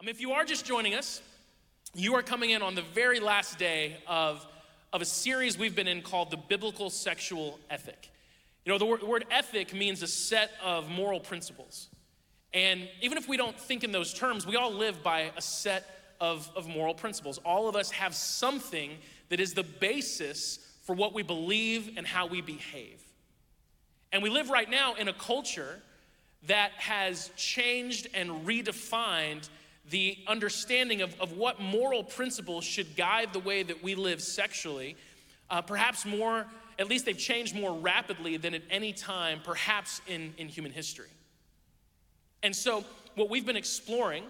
Um, if you are just joining us, you are coming in on the very last day of, of a series we've been in called the Biblical Sexual Ethic. You know, the word, the word ethic means a set of moral principles. And even if we don't think in those terms, we all live by a set of, of moral principles. All of us have something that is the basis for what we believe and how we behave. And we live right now in a culture that has changed and redefined the understanding of, of what moral principles should guide the way that we live sexually, uh, perhaps more, at least they've changed more rapidly than at any time, perhaps in, in human history. And so, what we've been exploring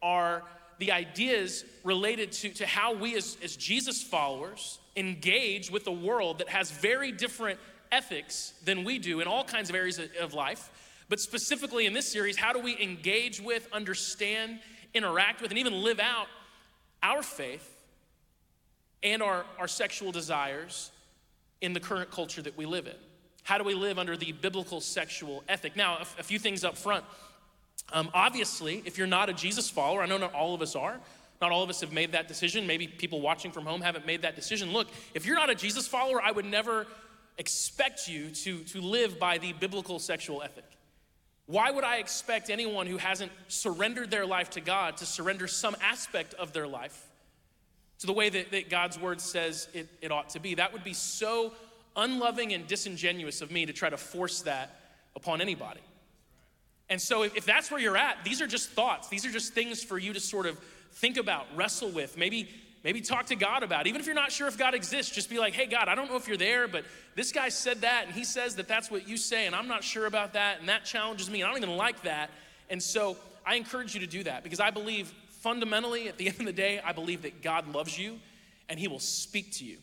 are the ideas related to, to how we, as, as Jesus followers, engage with a world that has very different ethics than we do in all kinds of areas of, of life. But specifically in this series, how do we engage with, understand, interact with, and even live out our faith and our, our sexual desires in the current culture that we live in. How do we live under the biblical sexual ethic? Now, a, few things up front. Um, obviously, if you're not a Jesus follower, I know not all of us are. Not all of us have made that decision. Maybe people watching from home haven't made that decision. Look, if you're not a Jesus follower, I would never expect you to, to live by the biblical sexual ethic. Why would I expect anyone who hasn't surrendered their life to God to surrender some aspect of their life to the way that, that God's word says it, it ought to be? That would be so unloving and disingenuous of me to try to force that upon anybody. And so, if, if that's where you're at, these are just thoughts. These are just things for you to sort of think about, wrestle with, maybe Maybe talk to God about it. Even if you're not sure if God exists, just be like, hey, God, I don't know if you're there, but this guy said that, and he says that that's what you say, and I'm not sure about that, and that challenges me, and I don't even like that. And so I encourage you to do that because I believe fundamentally, at the end of the day, I believe that God loves you and he will speak to you.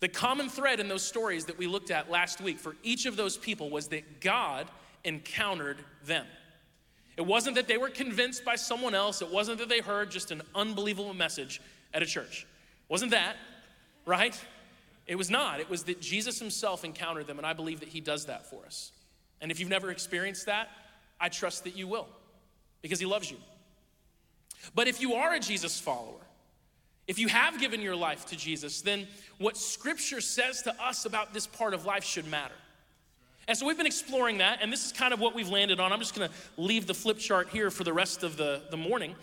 The common thread in those stories that we looked at last week for each of those people was that God encountered them. It wasn't that they were convinced by someone else, it wasn't that they heard just an unbelievable message at a church. Wasn't that, right? It was not. It was that Jesus himself encountered them, and I believe that he does that for us. And if you've never experienced that, I trust that you will because he loves you. But if you are a Jesus follower, if you have given your life to Jesus, then what scripture says to us about this part of life should matter. And so we've been exploring that, and this is kind of what we've landed on. I'm just gonna leave the flip chart here for the rest of the, the morning.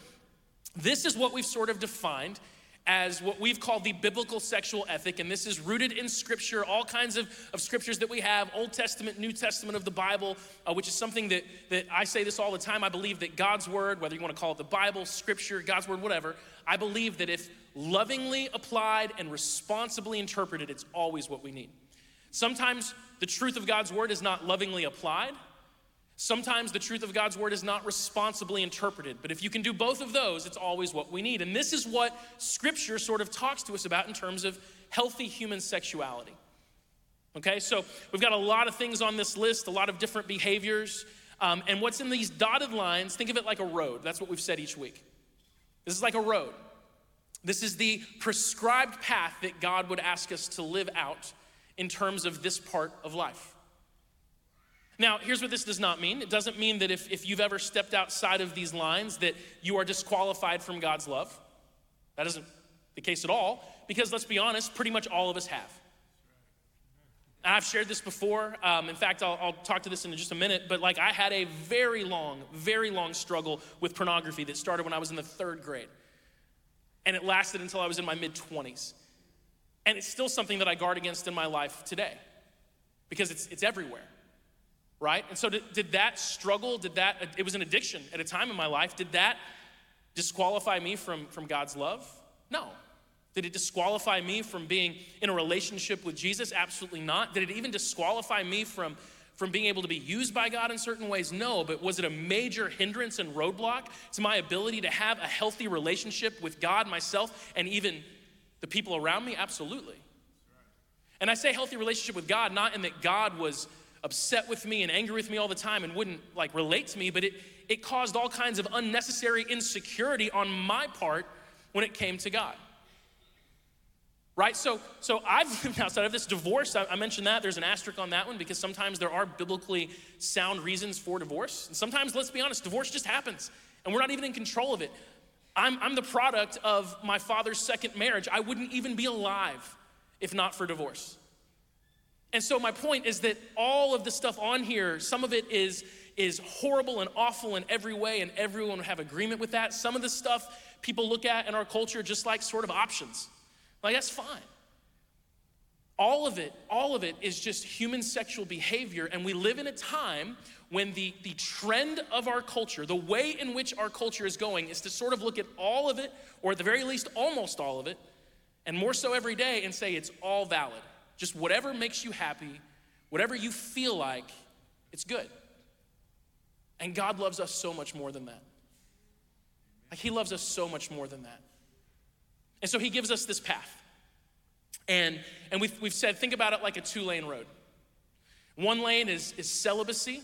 This is what we've sort of defined as what we've called the biblical sexual ethic, and this is rooted in scripture, all kinds of, of scriptures that we have, Old Testament, New Testament of the Bible, uh, which is something that, that I say this all the time. I believe that God's word, whether you want to call it the Bible, scripture, God's word, whatever, I believe that if lovingly applied and responsibly interpreted, it's always what we need. Sometimes the truth of God's word is not lovingly applied, Sometimes the truth of God's word is not responsibly interpreted, but if you can do both of those, it's always what we need. And this is what scripture sort of talks to us about in terms of healthy human sexuality. Okay, so we've got a lot of things on this list, a lot of different behaviors. Um, and what's in these dotted lines, think of it like a road. That's what we've said each week. This is like a road. This is the prescribed path that God would ask us to live out in terms of this part of life. Now, here's what this does not mean. It doesn't mean that if, if you've ever stepped outside of these lines that you are disqualified from God's love. That isn't the case at all, because let's be honest, pretty much all of us have. And I've shared this before. Um, in fact, I'll, I'll talk to this in just a minute, but like I had a very long, very long struggle with pornography that started when I was in the third grade. And it lasted until I was in my mid 20s. And it's still something that I guard against in my life today because it's, it's everywhere right? And so, did, did that struggle, did that, it was an addiction at a time in my life, did that disqualify me from, from God's love? No. Did it disqualify me from being in a relationship with Jesus? Absolutely not. Did it even disqualify me from, from being able to be used by God in certain ways? No. But was it a major hindrance and roadblock to my ability to have a healthy relationship with God, myself, and even the people around me? Absolutely. And I say healthy relationship with God, not in that God was upset with me and angry with me all the time and wouldn't like relate to me, but it, it caused all kinds of unnecessary insecurity on my part when it came to God. Right? So, so I've lived outside of this divorce. I, I mentioned that. There's an asterisk on that one because sometimes there are biblically sound reasons for divorce. And sometimes, let's be honest, divorce just happens and we're not even in control of it. I'm, I'm the product of my father's second marriage. I wouldn't even be alive if not for divorce. And so my point is that all of the stuff on here, some of it is is horrible and awful in every way, and everyone would have agreement with that. Some of the stuff people look at in our culture just like sort of options. Like that's fine. All of it, all of it is just human sexual behavior, and we live in a time when the, the trend of our culture, the way in which our culture is going, is to sort of look at all of it, or at the very least, almost all of it, and more so every day, and say it's all valid. Just whatever makes you happy, whatever you feel like, it's good. And God loves us so much more than that. Like, He loves us so much more than that. And so He gives us this path. And, and we've, we've said, think about it like a two lane road. One lane is, is celibacy,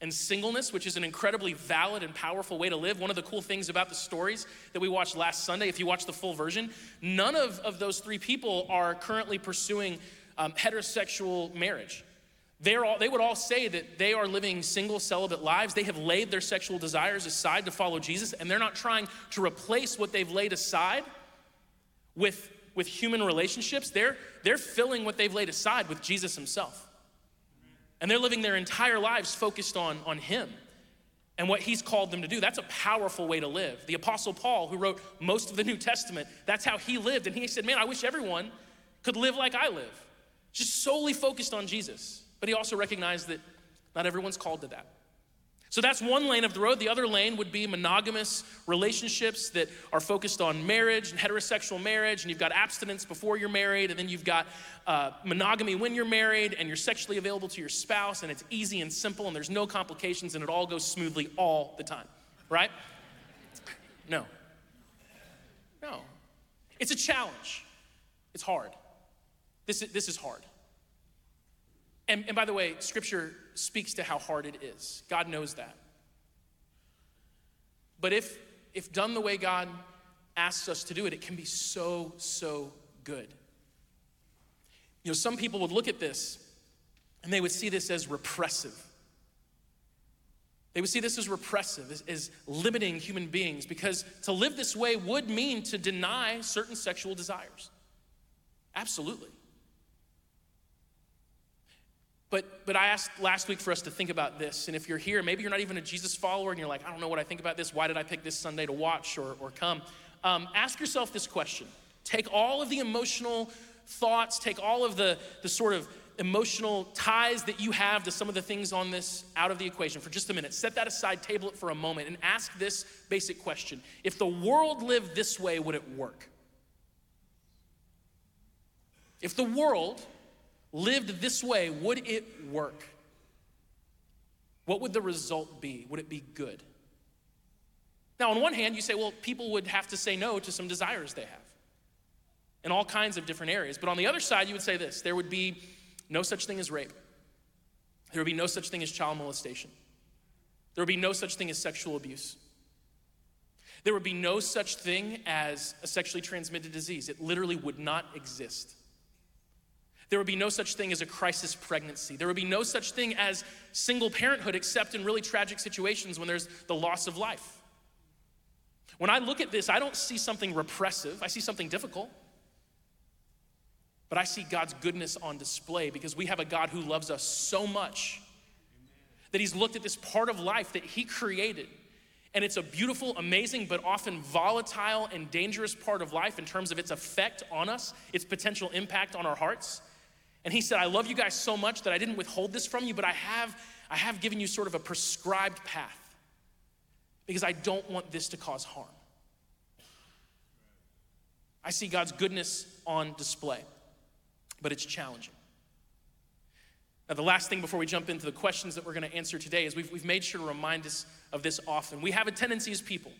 and singleness, which is an incredibly valid and powerful way to live. One of the cool things about the stories that we watched last Sunday, if you watch the full version, none of, of those three people are currently pursuing um, heterosexual marriage. They're all, they would all say that they are living single, celibate lives. They have laid their sexual desires aside to follow Jesus, and they're not trying to replace what they've laid aside with, with human relationships. They're, they're filling what they've laid aside with Jesus himself. And they're living their entire lives focused on, on Him and what He's called them to do. That's a powerful way to live. The Apostle Paul, who wrote most of the New Testament, that's how he lived. And he said, Man, I wish everyone could live like I live, just solely focused on Jesus. But he also recognized that not everyone's called to that. So that's one lane of the road. The other lane would be monogamous relationships that are focused on marriage and heterosexual marriage, and you've got abstinence before you're married, and then you've got uh, monogamy when you're married, and you're sexually available to your spouse, and it's easy and simple, and there's no complications, and it all goes smoothly all the time, right? No. No. It's a challenge. It's hard. This is, this is hard. And, and by the way, scripture speaks to how hard it is. God knows that. But if, if done the way God asks us to do it, it can be so, so good. You know, some people would look at this and they would see this as repressive. They would see this as repressive, as, as, limiting human beings, because to live this way would mean to deny certain sexual desires. Absolutely. But, but I asked last week for us to think about this. And if you're here, maybe you're not even a Jesus follower and you're like, I don't know what I think about this. Why did I pick this Sunday to watch or, or come? Um, ask yourself this question. Take all of the emotional thoughts, take all of the, the sort of emotional ties that you have to some of the things on this out of the equation for just a minute. Set that aside, table it for a moment, and ask this basic question If the world lived this way, would it work? If the world lived this way, would it work? What would the result be? Would it be good? Now, on one hand, you say, well, people would have to say no to some desires they have in all kinds of different areas. But on the other side, you would say this there would be no such thing as rape, there would be no such thing as child molestation, there would be no such thing as sexual abuse. There would be no such thing as a sexually transmitted disease. It literally would not exist. There would be no such thing as a crisis pregnancy. There would be no such thing as single parenthood except in really tragic situations when there's the loss of life. When I look at this, I don't see something repressive, I see something difficult. But I see God's goodness on display because we have a God who loves us so much that He's looked at this part of life that He created. And it's a beautiful, amazing, but often volatile and dangerous part of life in terms of its effect on us, its potential impact on our hearts. And he said, I love you guys so much that I didn't withhold this from you, but I have, I have given you sort of a prescribed path because I don't want this to cause harm. I see God's goodness on display, but it's challenging. Now, the last thing before we jump into the questions that we're going to answer today is we've, we've made sure to remind us of this often. We have a tendency as people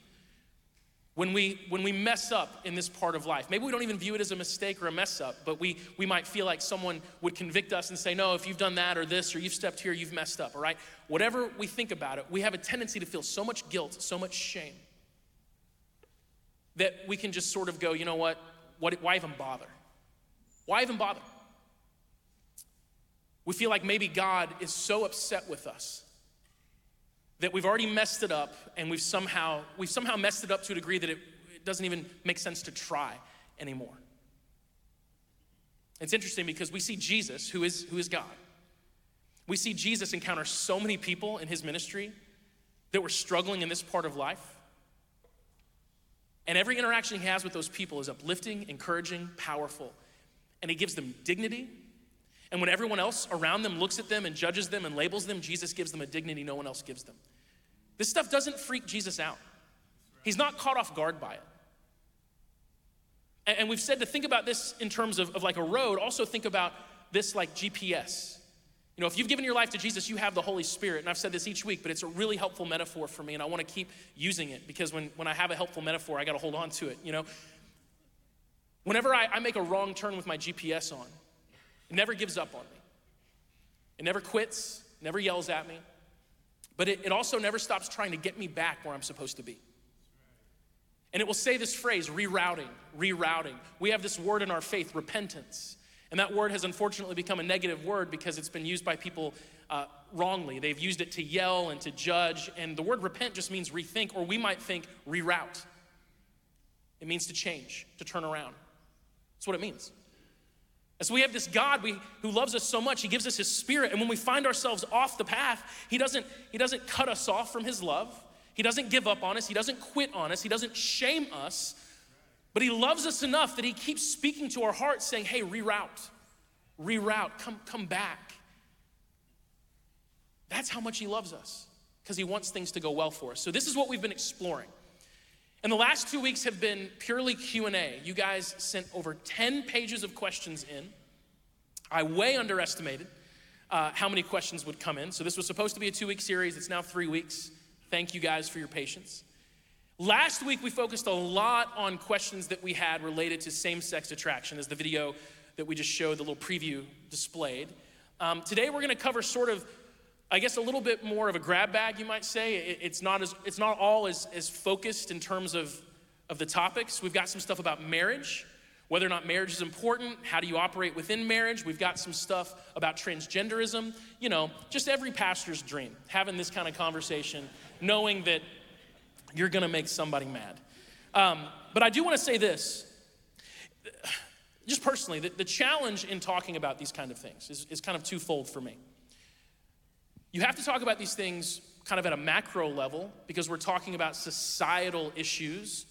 when we, when we mess up in this part of life, maybe we don't even view it as a mistake or a mess up, but we, we might feel like someone would convict us and say, No, if you've done that or this or you've stepped here, you've messed up, all right? Whatever we think about it, we have a tendency to feel so much guilt, so much shame, that we can just sort of go, You know what? what why even bother? Why even bother? We feel like maybe God is so upset with us that we've already messed it up and we've somehow we've somehow messed it up to a degree that it, doesn't even make sense to try anymore. It's interesting because we see Jesus, who is, who is God. We see Jesus encounter so many people in his ministry that were struggling in this part of life. And every interaction he has with those people is uplifting, encouraging, powerful. And he gives them dignity. And when everyone else around them looks at them and judges them and labels them, Jesus gives them a dignity no one else gives them. This stuff doesn't freak Jesus out. He's not caught off guard by it. And we've said to think about this in terms of, of like a road, also think about this like GPS. You know, if you've given your life to Jesus, you have the Holy Spirit. And I've said this each week, but it's a really helpful metaphor for me, and I want to keep using it because when, when I have a helpful metaphor, I got to hold on to it. You know, whenever I, I make a wrong turn with my GPS on, it never gives up on me. It never quits, never yells at me, but it, it also never stops trying to get me back where I'm supposed to be. And it will say this phrase rerouting, rerouting. We have this word in our faith, repentance. And that word has unfortunately become a negative word because it's been used by people uh, wrongly. They've used it to yell and to judge. And the word repent just means rethink, or we might think reroute. It means to change, to turn around. That's what it means. And so we have this God we, who loves us so much, He gives us His Spirit. And when we find ourselves off the path, He doesn't, he doesn't cut us off from His love. He doesn't give up on us. He doesn't quit on us. He doesn't shame us. But He loves us enough that He keeps speaking to our hearts, saying, hey, reroute, reroute, come, come back. That's how much He loves us, because He wants things to go well for us. So this is what we've been exploring. And the last two weeks have been purely Q&A. You guys sent over 10 pages of questions in. I way underestimated uh, how many questions would come in. So this was supposed to be a two-week series. It's now three weeks. Thank you guys for your patience. Last week, we focused a lot on questions that we had related to same sex attraction, as the video that we just showed, the little preview displayed. Um, today, we're going to cover sort of, I guess, a little bit more of a grab bag, you might say. It, it's, not as, it's not all as, as focused in terms of, of the topics. We've got some stuff about marriage, whether or not marriage is important, how do you operate within marriage. We've got some stuff about transgenderism. You know, just every pastor's dream, having this kind of conversation, knowing that you're gonna make somebody mad. Um, but I do wanna say this, just personally, the, the, challenge in talking about these kind of things is, is kind of twofold for me. You have to talk about these things kind of at a macro level because we're talking about societal issues.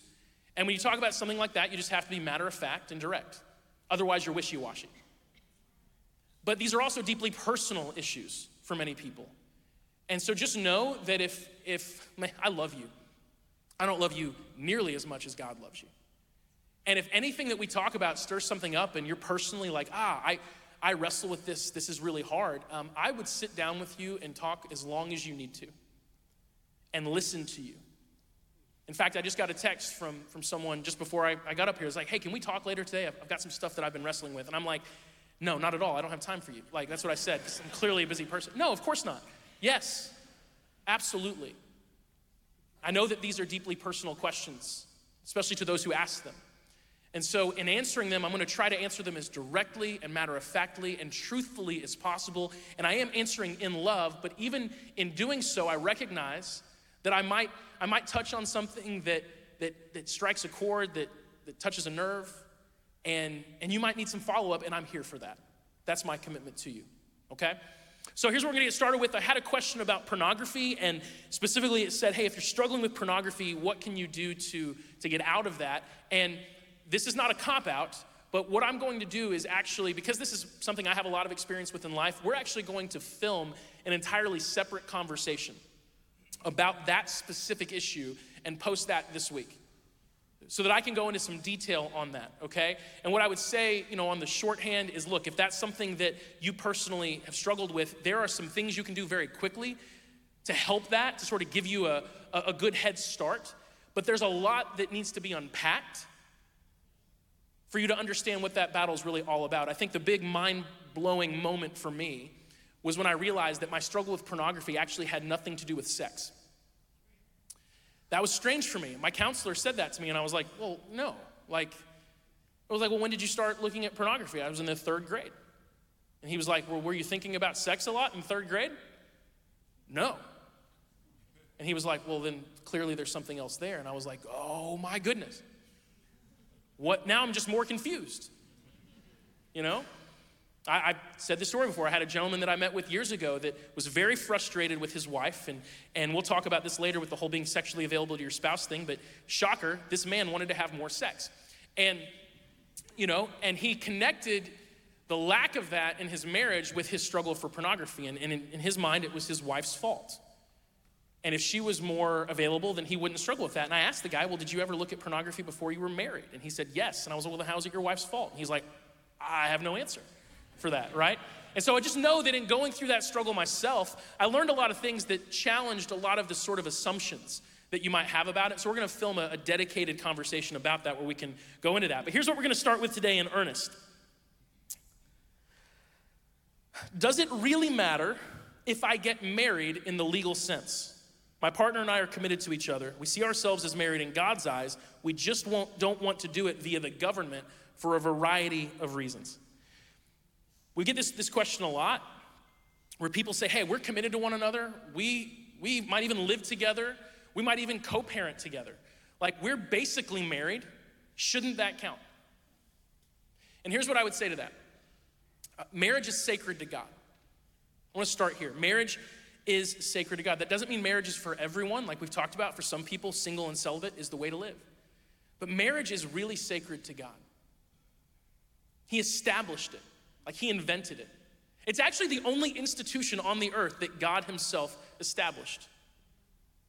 And when you talk about something like that, you just have to be matter of fact and direct. Otherwise, you're wishy washy. But these are also deeply personal issues for many people. And so just know that if, if man, I love you, I don't love you nearly as much as God loves you. And if anything that we talk about stirs something up and you're personally like, ah, I, I wrestle with this, this is really hard, um, I would sit down with you and talk as long as you need to and listen to you. In fact, I just got a text from, from someone just before I, I got up here. It's like, hey, can we talk later today? I've, I've got some stuff that I've been wrestling with. And I'm like, no, not at all. I don't have time for you. Like, that's what I said, because I'm clearly a busy person. No, of course not. Yes, absolutely. I know that these are deeply personal questions, especially to those who ask them. And so, in answering them, I'm going to try to answer them as directly and matter of factly and truthfully as possible. And I am answering in love, but even in doing so, I recognize that I might, I might touch on something that, that, that strikes a chord, that, that touches a nerve, and, and you might need some follow up, and I'm here for that. That's my commitment to you, okay? So here's what we're gonna get started with. I had a question about pornography, and specifically it said, hey, if you're struggling with pornography, what can you do to, to get out of that? And this is not a cop out, but what I'm going to do is actually, because this is something I have a lot of experience with in life, we're actually going to film an entirely separate conversation about that specific issue and post that this week so that I can go into some detail on that, okay? And what I would say, you know, on the shorthand is look, if that's something that you personally have struggled with, there are some things you can do very quickly to help that, to sort of give you a, a good head start. But there's a lot that needs to be unpacked for you to understand what that battle is really all about. I think the big mind blowing moment for me was when I realized that my struggle with pornography actually had nothing to do with sex. That was strange for me. My counselor said that to me, and I was like, well, no. Like, I was like, well, when did you start looking at pornography? I was in the third grade. And he was like, well, were you thinking about sex a lot in third grade? No. And he was like, well, then clearly there's something else there. And I was like, oh my goodness. What now I'm just more confused. You know? I, I, said this story before. I had a gentleman that I met with years ago that was very frustrated with his wife, and, and we'll talk about this later with the whole being sexually available to your spouse thing, but shocker, this man wanted to have more sex. And, you know, and he connected the lack of that in his marriage with his struggle for pornography. And, and in, in his mind, it was his wife's fault. And if she was more available, then he wouldn't struggle with that. And I asked the guy, Well, did you ever look at pornography before you were married? And he said, Yes. And I was like, Well, how's it your wife's fault? And he's like, I have no answer for that, right? And so I just know that in going through that struggle myself, I learned a lot of things that challenged a lot of the sort of assumptions that you might have about it. So we're gonna film a, a dedicated conversation about that where we can go into that. But here's what we're gonna start with today in earnest. Does it really matter if I get married in the legal sense? My partner and I are committed to each other. We see ourselves as married in God's eyes. We just don't want to do it via the government for a variety of reasons. We get this, this question a lot where people say, hey, we're committed to one another. We, we might even live together. We might even co parent together. Like, we're basically married. Shouldn't that count? And here's what I would say to that uh, marriage is sacred to God. I want to start here. Marriage is sacred to God. That doesn't mean marriage is for everyone, like we've talked about. For some people, single and celibate is the way to live. But marriage is really sacred to God. He established it, like He invented it. It's actually the only institution on the earth that God Himself established.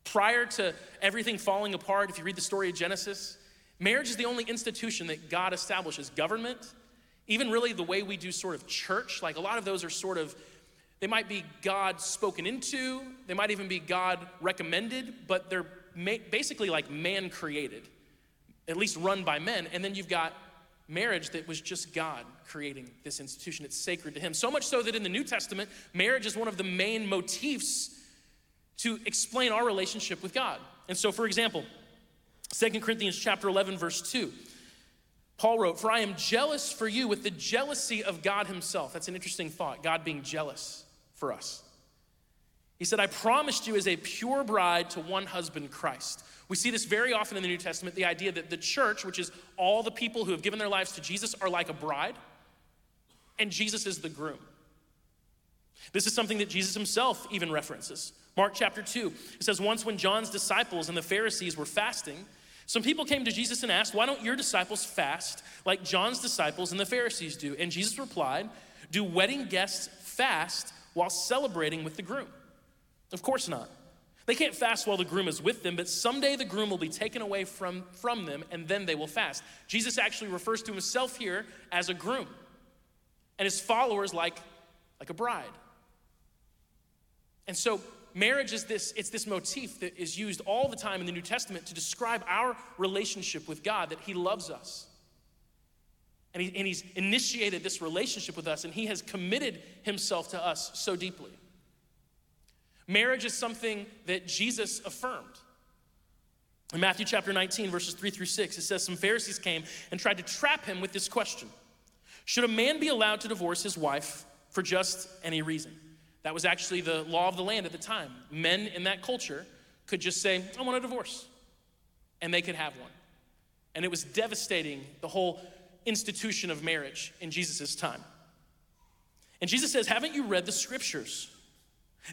Prior to everything falling apart, if you read the story of Genesis, marriage is the only institution that God establishes. Government, even really the way we do sort of church, like a lot of those are sort of, they might be God spoken into, they might even be God recommended, but they're basically like man created, at least run by men. And then you've got marriage that was just God creating this institution. It's sacred to Him. So much so that in the New Testament, marriage is one of the main motifs to explain our relationship with God. And so, for example, Second Corinthians chapter 11, verse 2. Paul wrote, For I am jealous for you with the jealousy of God Himself. That's an interesting thought, God being jealous for us. He said, I promised you as a pure bride to one husband, Christ. We see this very often in the New Testament the idea that the church, which is all the people who have given their lives to Jesus, are like a bride, and Jesus is the groom. This is something that Jesus himself even references. Mark chapter 2, it says, Once when John's disciples and the Pharisees were fasting, some people came to Jesus and asked, Why don't your disciples fast like John's disciples and the Pharisees do? And Jesus replied, Do wedding guests fast while celebrating with the groom? Of course not. They can't fast while the groom is with them, but someday the groom will be taken away from, from them and then they will fast. Jesus actually refers to himself here as a groom and his followers like, like a bride. And so marriage is this it's this motif that is used all the time in the new testament to describe our relationship with god that he loves us and, he, and he's initiated this relationship with us and he has committed himself to us so deeply marriage is something that jesus affirmed in matthew chapter 19 verses 3 through 6 it says some pharisees came and tried to trap him with this question should a man be allowed to divorce his wife for just any reason that was actually the law of the land at the time. Men in that culture could just say, I want a divorce, and they could have one. And it was devastating the whole institution of marriage in Jesus' time. And Jesus says, Haven't you read the scriptures?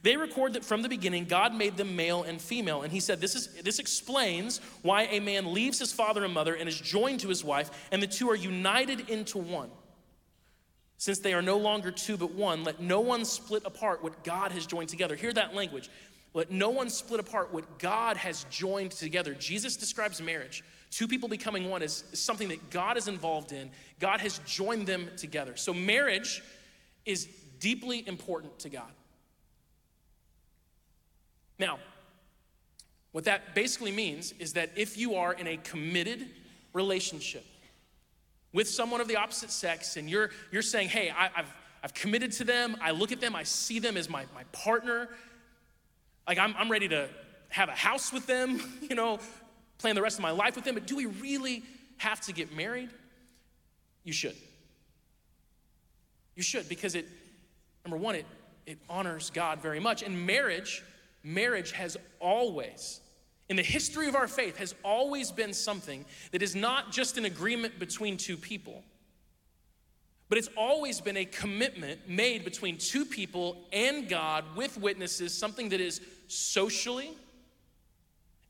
They record that from the beginning, God made them male and female. And he said, this, is, this explains why a man leaves his father and mother and is joined to his wife, and the two are united into one. Since they are no longer two but one, let no one split apart what God has joined together. Hear that language. Let no one split apart what God has joined together. Jesus describes marriage, two people becoming one, is something that God is involved in. God has joined them together. So, marriage is deeply important to God. Now, what that basically means is that if you are in a committed relationship, with someone of the opposite sex and you're, you're saying, hey, I, have I've committed to them, I look at them, I see them as my, my partner, like I'm, I'm ready to have a house with them, you know, plan the rest of my life with them, but do we really have to get married? You should. You should, because it, number one, it, it honors God very much. And marriage, marriage has always, in the history of our faith has always been something that is not just an agreement between two people, but it's always been a commitment made between two people and God with witnesses, something that is socially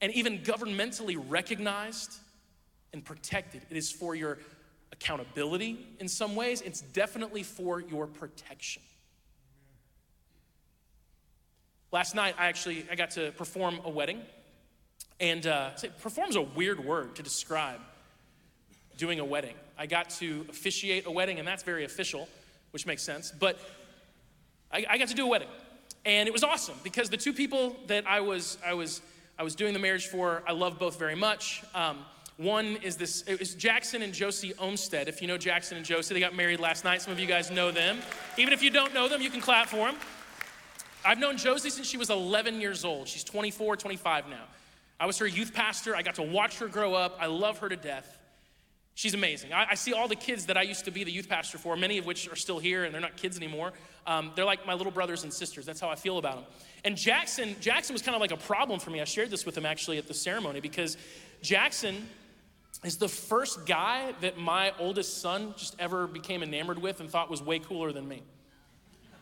and even governmentally recognized and protected. It is for your accountability in some ways, it's definitely for your protection. Last night, I actually I got to perform a wedding. And uh, perform's a weird word to describe doing a wedding. I got to officiate a wedding, and that's very official, which makes sense. But I, I got to do a wedding, and it was awesome because the two people that I was I was I was doing the marriage for, I love both very much. Um, one is this, it was Jackson and Josie Olmstead. If you know Jackson and Josie, they got married last night. Some of you guys know them. Even if you don't know them, you can clap for them. I've known Josie since she was 11 years old. She's 24, 25 now. I was her youth pastor. I got to watch her grow up. I love her to death. She's amazing. I, I, see all the kids that I used to be the youth pastor for, many of which are still here and they're not kids anymore. Um, they're like my little brothers and sisters. That's how I feel about them. And Jackson, Jackson was kind of like a problem for me. I shared this with him actually at the ceremony because Jackson is the first guy that my oldest son just ever became enamored with and thought was way cooler than me.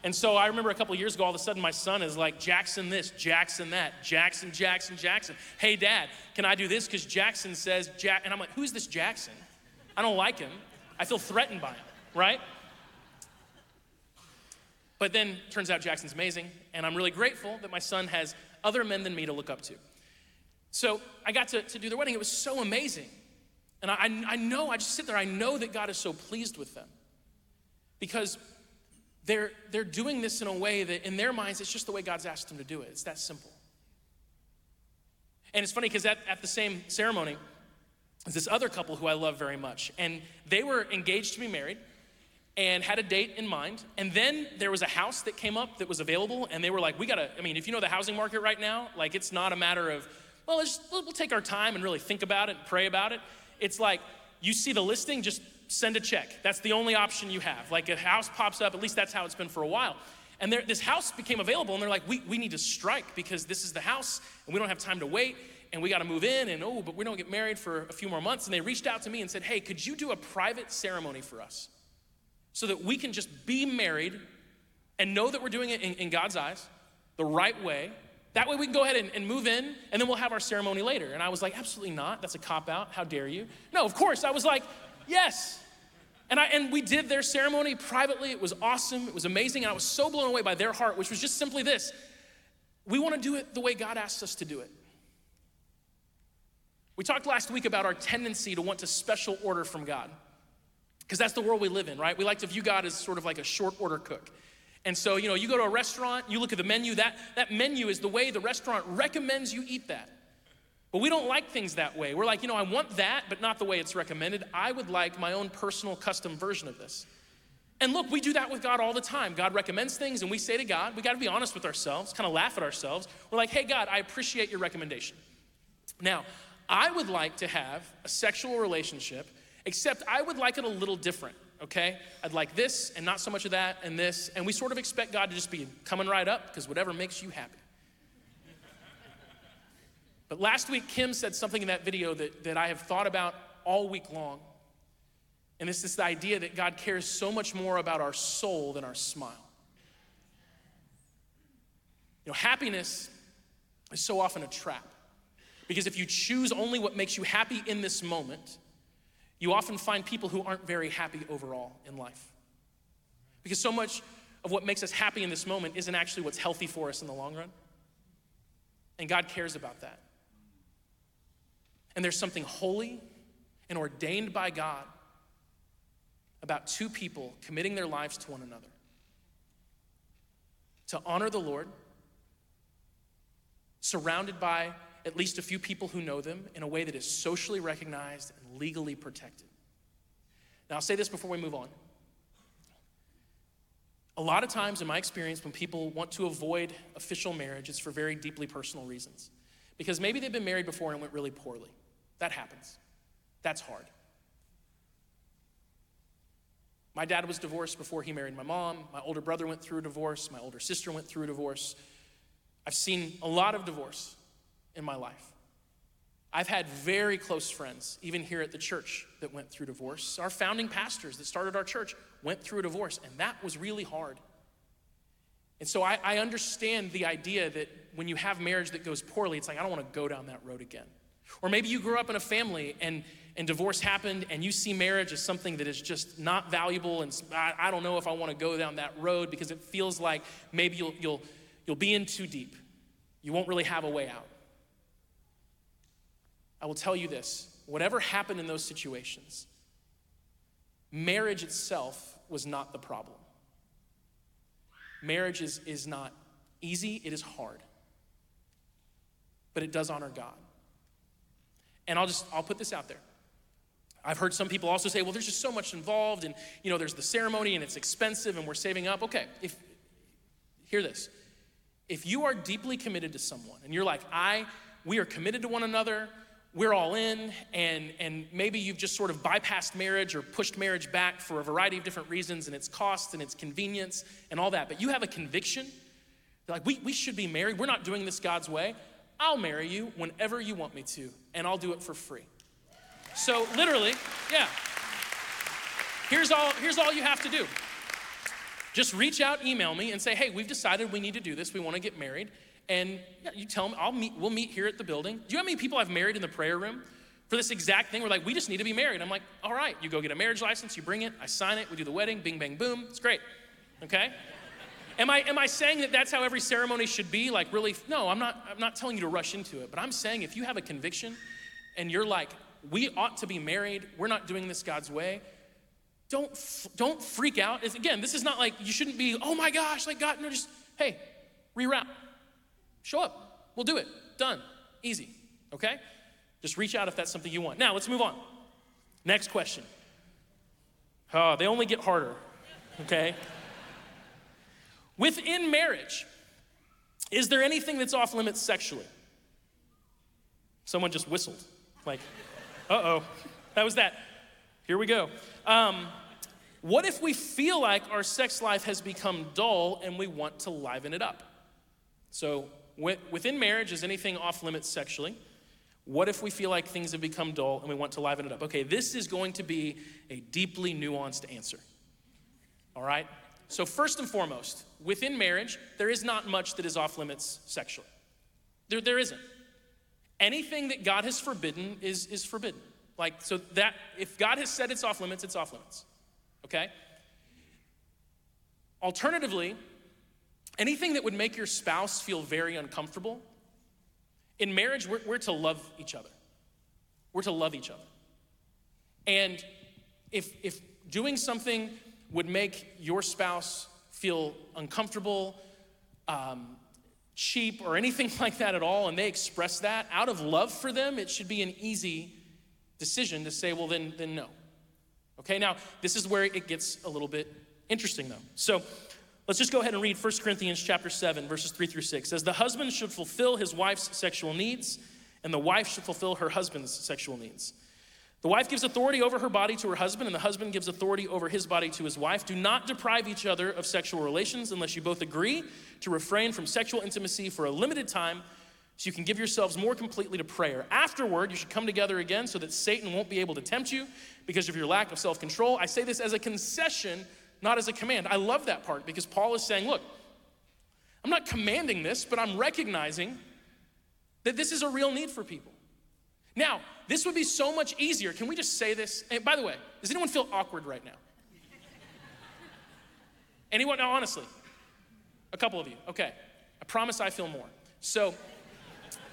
And so I remember a couple years ago, all of a sudden my son is like, Jackson this, Jackson that, Jackson, Jackson, Jackson. Hey, dad, can I do this? Because Jackson says, Jack. And I'm like, who's this Jackson? I don't like him. I feel threatened by him, right? But then turns out Jackson's amazing, and I'm really grateful that my son has other men than me to look up to. So I got to, to do their wedding. It was so amazing. And I, I know, I just sit there, I know that God is so pleased with them. Because they're, they're doing this in a way that in their minds, it's just the way God's asked them to do it. It's that simple. And it's funny because at, at the same ceremony, this other couple who I love very much. And they were engaged to be married and had a date in mind. And then there was a house that came up that was available. And they were like, we gotta, I mean, if you know the housing market right now, like it's not a matter of, well, let's, we'll take our time and really think about it and pray about it. It's like, you see the listing, just send a check. That's the only option you have. Like a house pops up, at least that's how it's been for a while. And there, this house became available, and they're like, we, we need to strike because this is the house, and we don't have time to wait, and we got to move in, and oh, but we don't get married for a few more months. And they reached out to me and said, hey, could you do a private ceremony for us so that we can just be married and know that we're doing it in, in God's eyes the right way? That way we can go ahead and, and move in, and then we'll have our ceremony later. And I was like, absolutely not. That's a cop out. How dare you? No, of course. I was like, yes. And, I, and we did their ceremony privately. It was awesome. It was amazing. And I was so blown away by their heart, which was just simply this we want to do it the way God asks us to do it. We talked last week about our tendency to want to special order from God. Because that's the world we live in, right? We like to view God as sort of like a short order cook. And so, you know, you go to a restaurant, you look at the menu, that, that menu is the way the restaurant recommends you eat that. But we don't like things that way. We're like, you know, I want that, but not the way it's recommended. I would like my own personal custom version of this. And look, we do that with God all the time. God recommends things, and we say to God, we got to be honest with ourselves, kind of laugh at ourselves. We're like, hey, God, I appreciate your recommendation. Now, I would like to have a sexual relationship, except I would like it a little different, okay? I'd like this and not so much of that and this. And we sort of expect God to just be coming right up because whatever makes you happy. But last week, Kim said something in that video that, that I have thought about all week long. And it's this idea that God cares so much more about our soul than our smile. You know, happiness is so often a trap. Because if you choose only what makes you happy in this moment, you often find people who aren't very happy overall in life. Because so much of what makes us happy in this moment isn't actually what's healthy for us in the long run. And God cares about that. And there's something holy and ordained by God about two people committing their lives to one another to honor the Lord, surrounded by at least a few people who know them in a way that is socially recognized and legally protected. Now, I'll say this before we move on. A lot of times, in my experience, when people want to avoid official marriage, it's for very deeply personal reasons. Because maybe they've been married before and went really poorly. That happens. That's hard. My dad was divorced before he married my mom. My older brother went through a divorce. My older sister went through a divorce. I've seen a lot of divorce in my life. I've had very close friends, even here at the church, that went through divorce. Our founding pastors that started our church went through a divorce, and that was really hard. And so I, I understand the idea that when you have marriage that goes poorly, it's like, I don't want to go down that road again. Or maybe you grew up in a family and, and divorce happened and you see marriage as something that is just not valuable and I, I don't know if I want to go down that road because it feels like maybe you'll, you'll, you'll be in too deep. You won't really have a way out. I will tell you this whatever happened in those situations, marriage itself was not the problem. Marriage is, is not easy, it is hard. But it does honor God. And I'll just I'll put this out there. I've heard some people also say, well, there's just so much involved, and you know, there's the ceremony and it's expensive and we're saving up. Okay, if hear this. If you are deeply committed to someone and you're like, I, we are committed to one another, we're all in, and, and maybe you've just sort of bypassed marriage or pushed marriage back for a variety of different reasons and its cost and its convenience and all that, but you have a conviction, like, we, we should be married, we're not doing this God's way. I'll marry you whenever you want me to, and I'll do it for free. So, literally, yeah. Here's all, here's all you have to do. Just reach out, email me, and say, hey, we've decided we need to do this. We want to get married. And yeah, you tell them, I'll meet, we'll meet here at the building. Do you know how many people I've married in the prayer room for this exact thing? We're like, we just need to be married. I'm like, all right, you go get a marriage license, you bring it, I sign it, we do the wedding, bing, bang, boom. It's great. Okay? Am I, am I saying that that's how every ceremony should be? Like, really? No, I'm not, I'm not telling you to rush into it, but I'm saying if you have a conviction and you're like, we ought to be married, we're not doing this God's way, don't, don't freak out. It's, again, this is not like you shouldn't be, oh my gosh, like God, no, just, hey, reroute. Show up. We'll do it. Done. Easy. Okay? Just reach out if that's something you want. Now, let's move on. Next question. Oh, they only get harder. Okay? Within marriage, is there anything that's off limits sexually? Someone just whistled. Like, uh oh, that was that. Here we go. Um, what if we feel like our sex life has become dull and we want to liven it up? So, within marriage, is anything off limits sexually? What if we feel like things have become dull and we want to liven it up? Okay, this is going to be a deeply nuanced answer. All right? So, first and foremost, within marriage, there is not much that is off limits sexually. There, there isn't. Anything that God has forbidden is, is forbidden. Like, so that, if God has said it's off limits, it's off limits. Okay? Alternatively, anything that would make your spouse feel very uncomfortable, in marriage, we're, we're to love each other. We're to love each other. And if, if doing something would make your spouse feel uncomfortable, um, cheap, or anything like that at all, and they express that out of love for them, it should be an easy decision to say, well, then, then no. Okay, now this is where it gets a little bit interesting though. So Let's just go ahead and read 1 Corinthians chapter 7 verses 3 through 6. It says the husband should fulfill his wife's sexual needs and the wife should fulfill her husband's sexual needs. The wife gives authority over her body to her husband and the husband gives authority over his body to his wife. Do not deprive each other of sexual relations unless you both agree to refrain from sexual intimacy for a limited time so you can give yourselves more completely to prayer. Afterward, you should come together again so that Satan won't be able to tempt you because of your lack of self control. I say this as a concession not as a command. I love that part because Paul is saying, look, I'm not commanding this, but I'm recognizing that this is a real need for people. Now, this would be so much easier. Can we just say this? And by the way, does anyone feel awkward right now? Anyone? Now, honestly, a couple of you. Okay, I promise I feel more. So,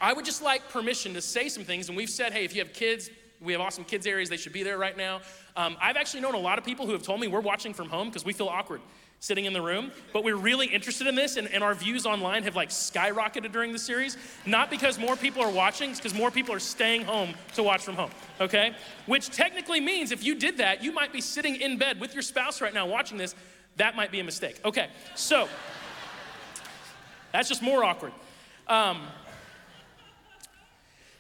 I would just like permission to say some things, and we've said, hey, if you have kids, we have awesome kids areas, they should be there right now. Um, I've actually known a lot of people who have told me we're watching from home because we feel awkward sitting in the room, but we're really interested in this, and, and, our views online have like skyrocketed during the series. Not because more people are watching, it's because more people are staying home to watch from home, okay? Which technically means if you did that, you might be sitting in bed with your spouse right now watching this. That might be a mistake. Okay, so that's just more awkward. Um,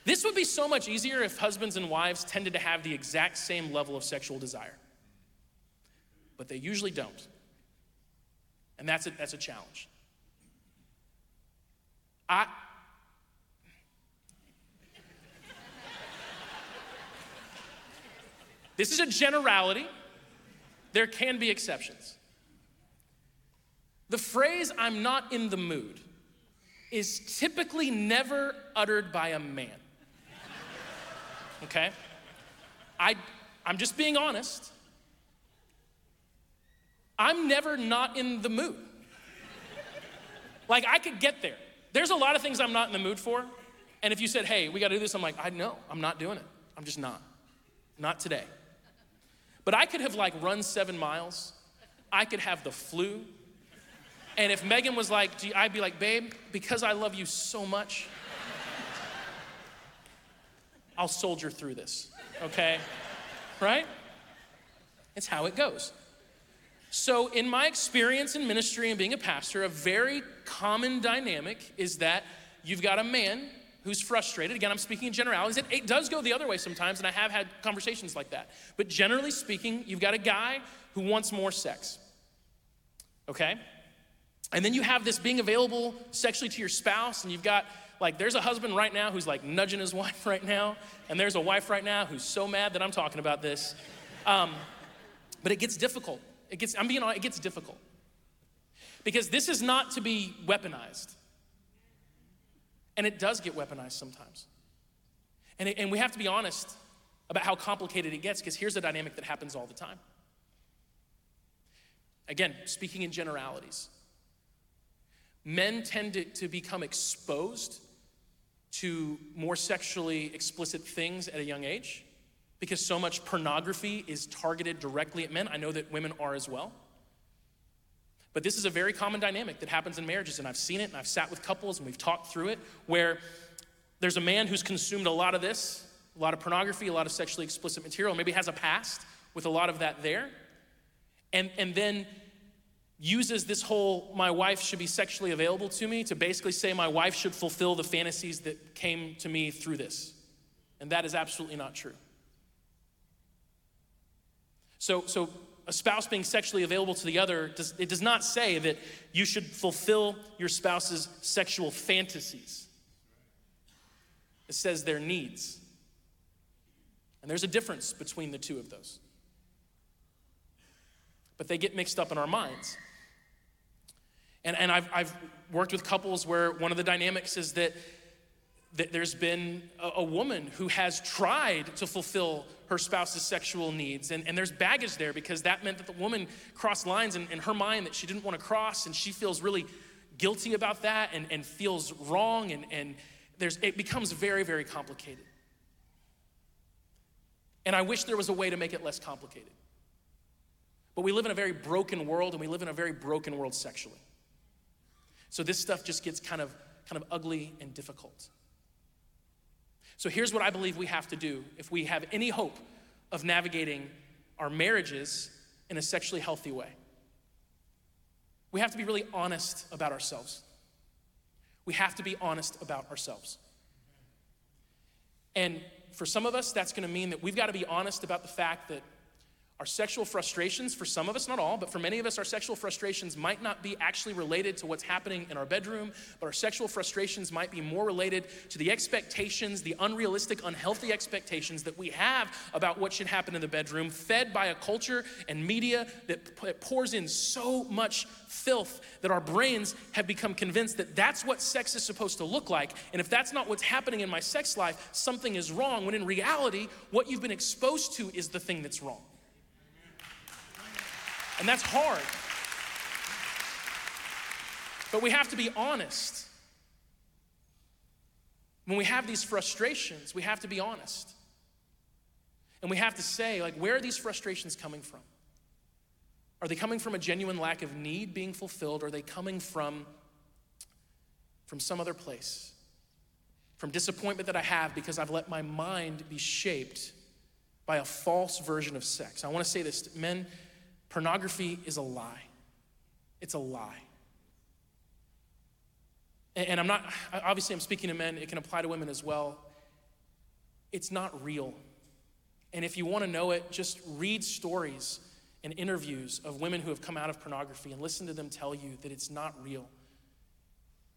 this would be so much easier if husbands and wives tended to have the exact same level of sexual desire. But they usually don't. And that's a, that's a challenge. I, this is a generality, there can be exceptions. The phrase, I'm not in the mood, is typically never uttered by a man. Okay? I, I'm just being honest. I'm never not in the mood. Like, I could get there. There's a lot of things I'm not in the mood for. And if you said, hey, we gotta do this, I'm like, I know, I'm not doing it. I'm just not. Not today. But I could have like run seven miles. I could have the flu. And if Megan was like, I'd be like, babe, because I love you so much, I'll soldier through this, okay? Right? It's how it goes. So, in my experience in ministry and being a pastor, a very common dynamic is that you've got a man who's frustrated. Again, I'm speaking in generalities. It, does go the other way sometimes, and I have had conversations like that. But generally speaking, you've got a guy who wants more sex. Okay? And then you have this being available sexually to your spouse, and you've got like, there's a husband right now who's like nudging his wife right now, and there's a wife right now who's so mad that I'm talking about this. Um, but it gets difficult. It gets, I'm being honest, it gets difficult. Because this is not to be weaponized. And it does get weaponized sometimes. And, it, and we have to be honest about how complicated it gets, because here's a dynamic that happens all the time. Again, speaking in generalities, men tend to, to become exposed to more sexually explicit things at a young age because so much pornography is targeted directly at men. I know that women are as well. But this is a very common dynamic that happens in marriages, and I've seen it, and I've sat with couples, and we've talked through it, where there's a man who's consumed a lot of this, a lot of pornography, a lot of sexually explicit material, maybe has a past with a lot of that there, and, and then uses this whole my wife should be sexually available to me to basically say my wife should fulfill the fantasies that came to me through this. And that is absolutely not true. So, so a spouse being sexually available to the other, does, it does not say that you should fulfill your spouse's sexual fantasies. It says their needs. And there's a difference between the two of those. But they get mixed up in our minds. And, and I've, I've worked with couples where one of the dynamics is that, that there's been a, a woman who has tried to fulfill her spouse's sexual needs. And, and there's baggage there because that meant that the woman crossed lines in, in her mind that she didn't want to cross, and she feels really guilty about that and, and feels wrong, and, and there's, it becomes very, very complicated. And I wish there was a way to make it less complicated. But we live in a very broken world, and we live in a very broken world sexually. So this stuff just gets kind of, kind of ugly and difficult. So here's what I believe we have to do if we have any hope of navigating our marriages in a sexually healthy way. We have to be really honest about ourselves. We have to be honest about ourselves. And for some of us, that's gonna mean that we've gotta be honest about the fact that our sexual frustrations, for some of us, not all, but for many of us, our sexual frustrations might not be actually related to what's happening in our bedroom, but our sexual frustrations might be more related to the expectations, the unrealistic, unhealthy expectations that we have about what should happen in the bedroom, fed by a culture and media that pours in so much filth that our brains have become convinced that that's what sex is supposed to look like. And if that's not what's happening in my sex life, something is wrong, when in reality, what you've been exposed to is the thing that's wrong. And that's hard. But we have to be honest. When we have these frustrations, we have to be honest. And we have to say, like, where are these frustrations coming from? Are they coming from a genuine lack of need being fulfilled? Or are they coming from, from some other place? From disappointment that I have because I've let my mind be shaped by a false version of sex. I want to say this men, Pornography is a lie. It's a lie. And I'm not, obviously, I'm speaking to men, it can apply to women as well. It's not real. And if you want to know it, just read stories and interviews of women who have come out of pornography and listen to them tell you that it's not real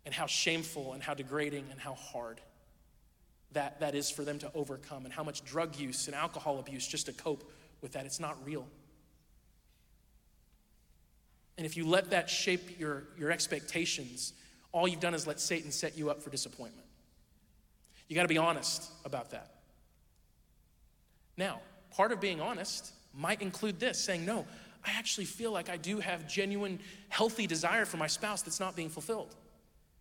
and how shameful and how degrading and how hard that, that is for them to overcome and how much drug use and alcohol abuse just to cope with that. It's not real. And if you let that shape your, your expectations, all you've done is let Satan set you up for disappointment. You got to be honest about that. Now, part of being honest might include this saying, No, I actually feel like I do have genuine, healthy desire for my spouse that's not being fulfilled.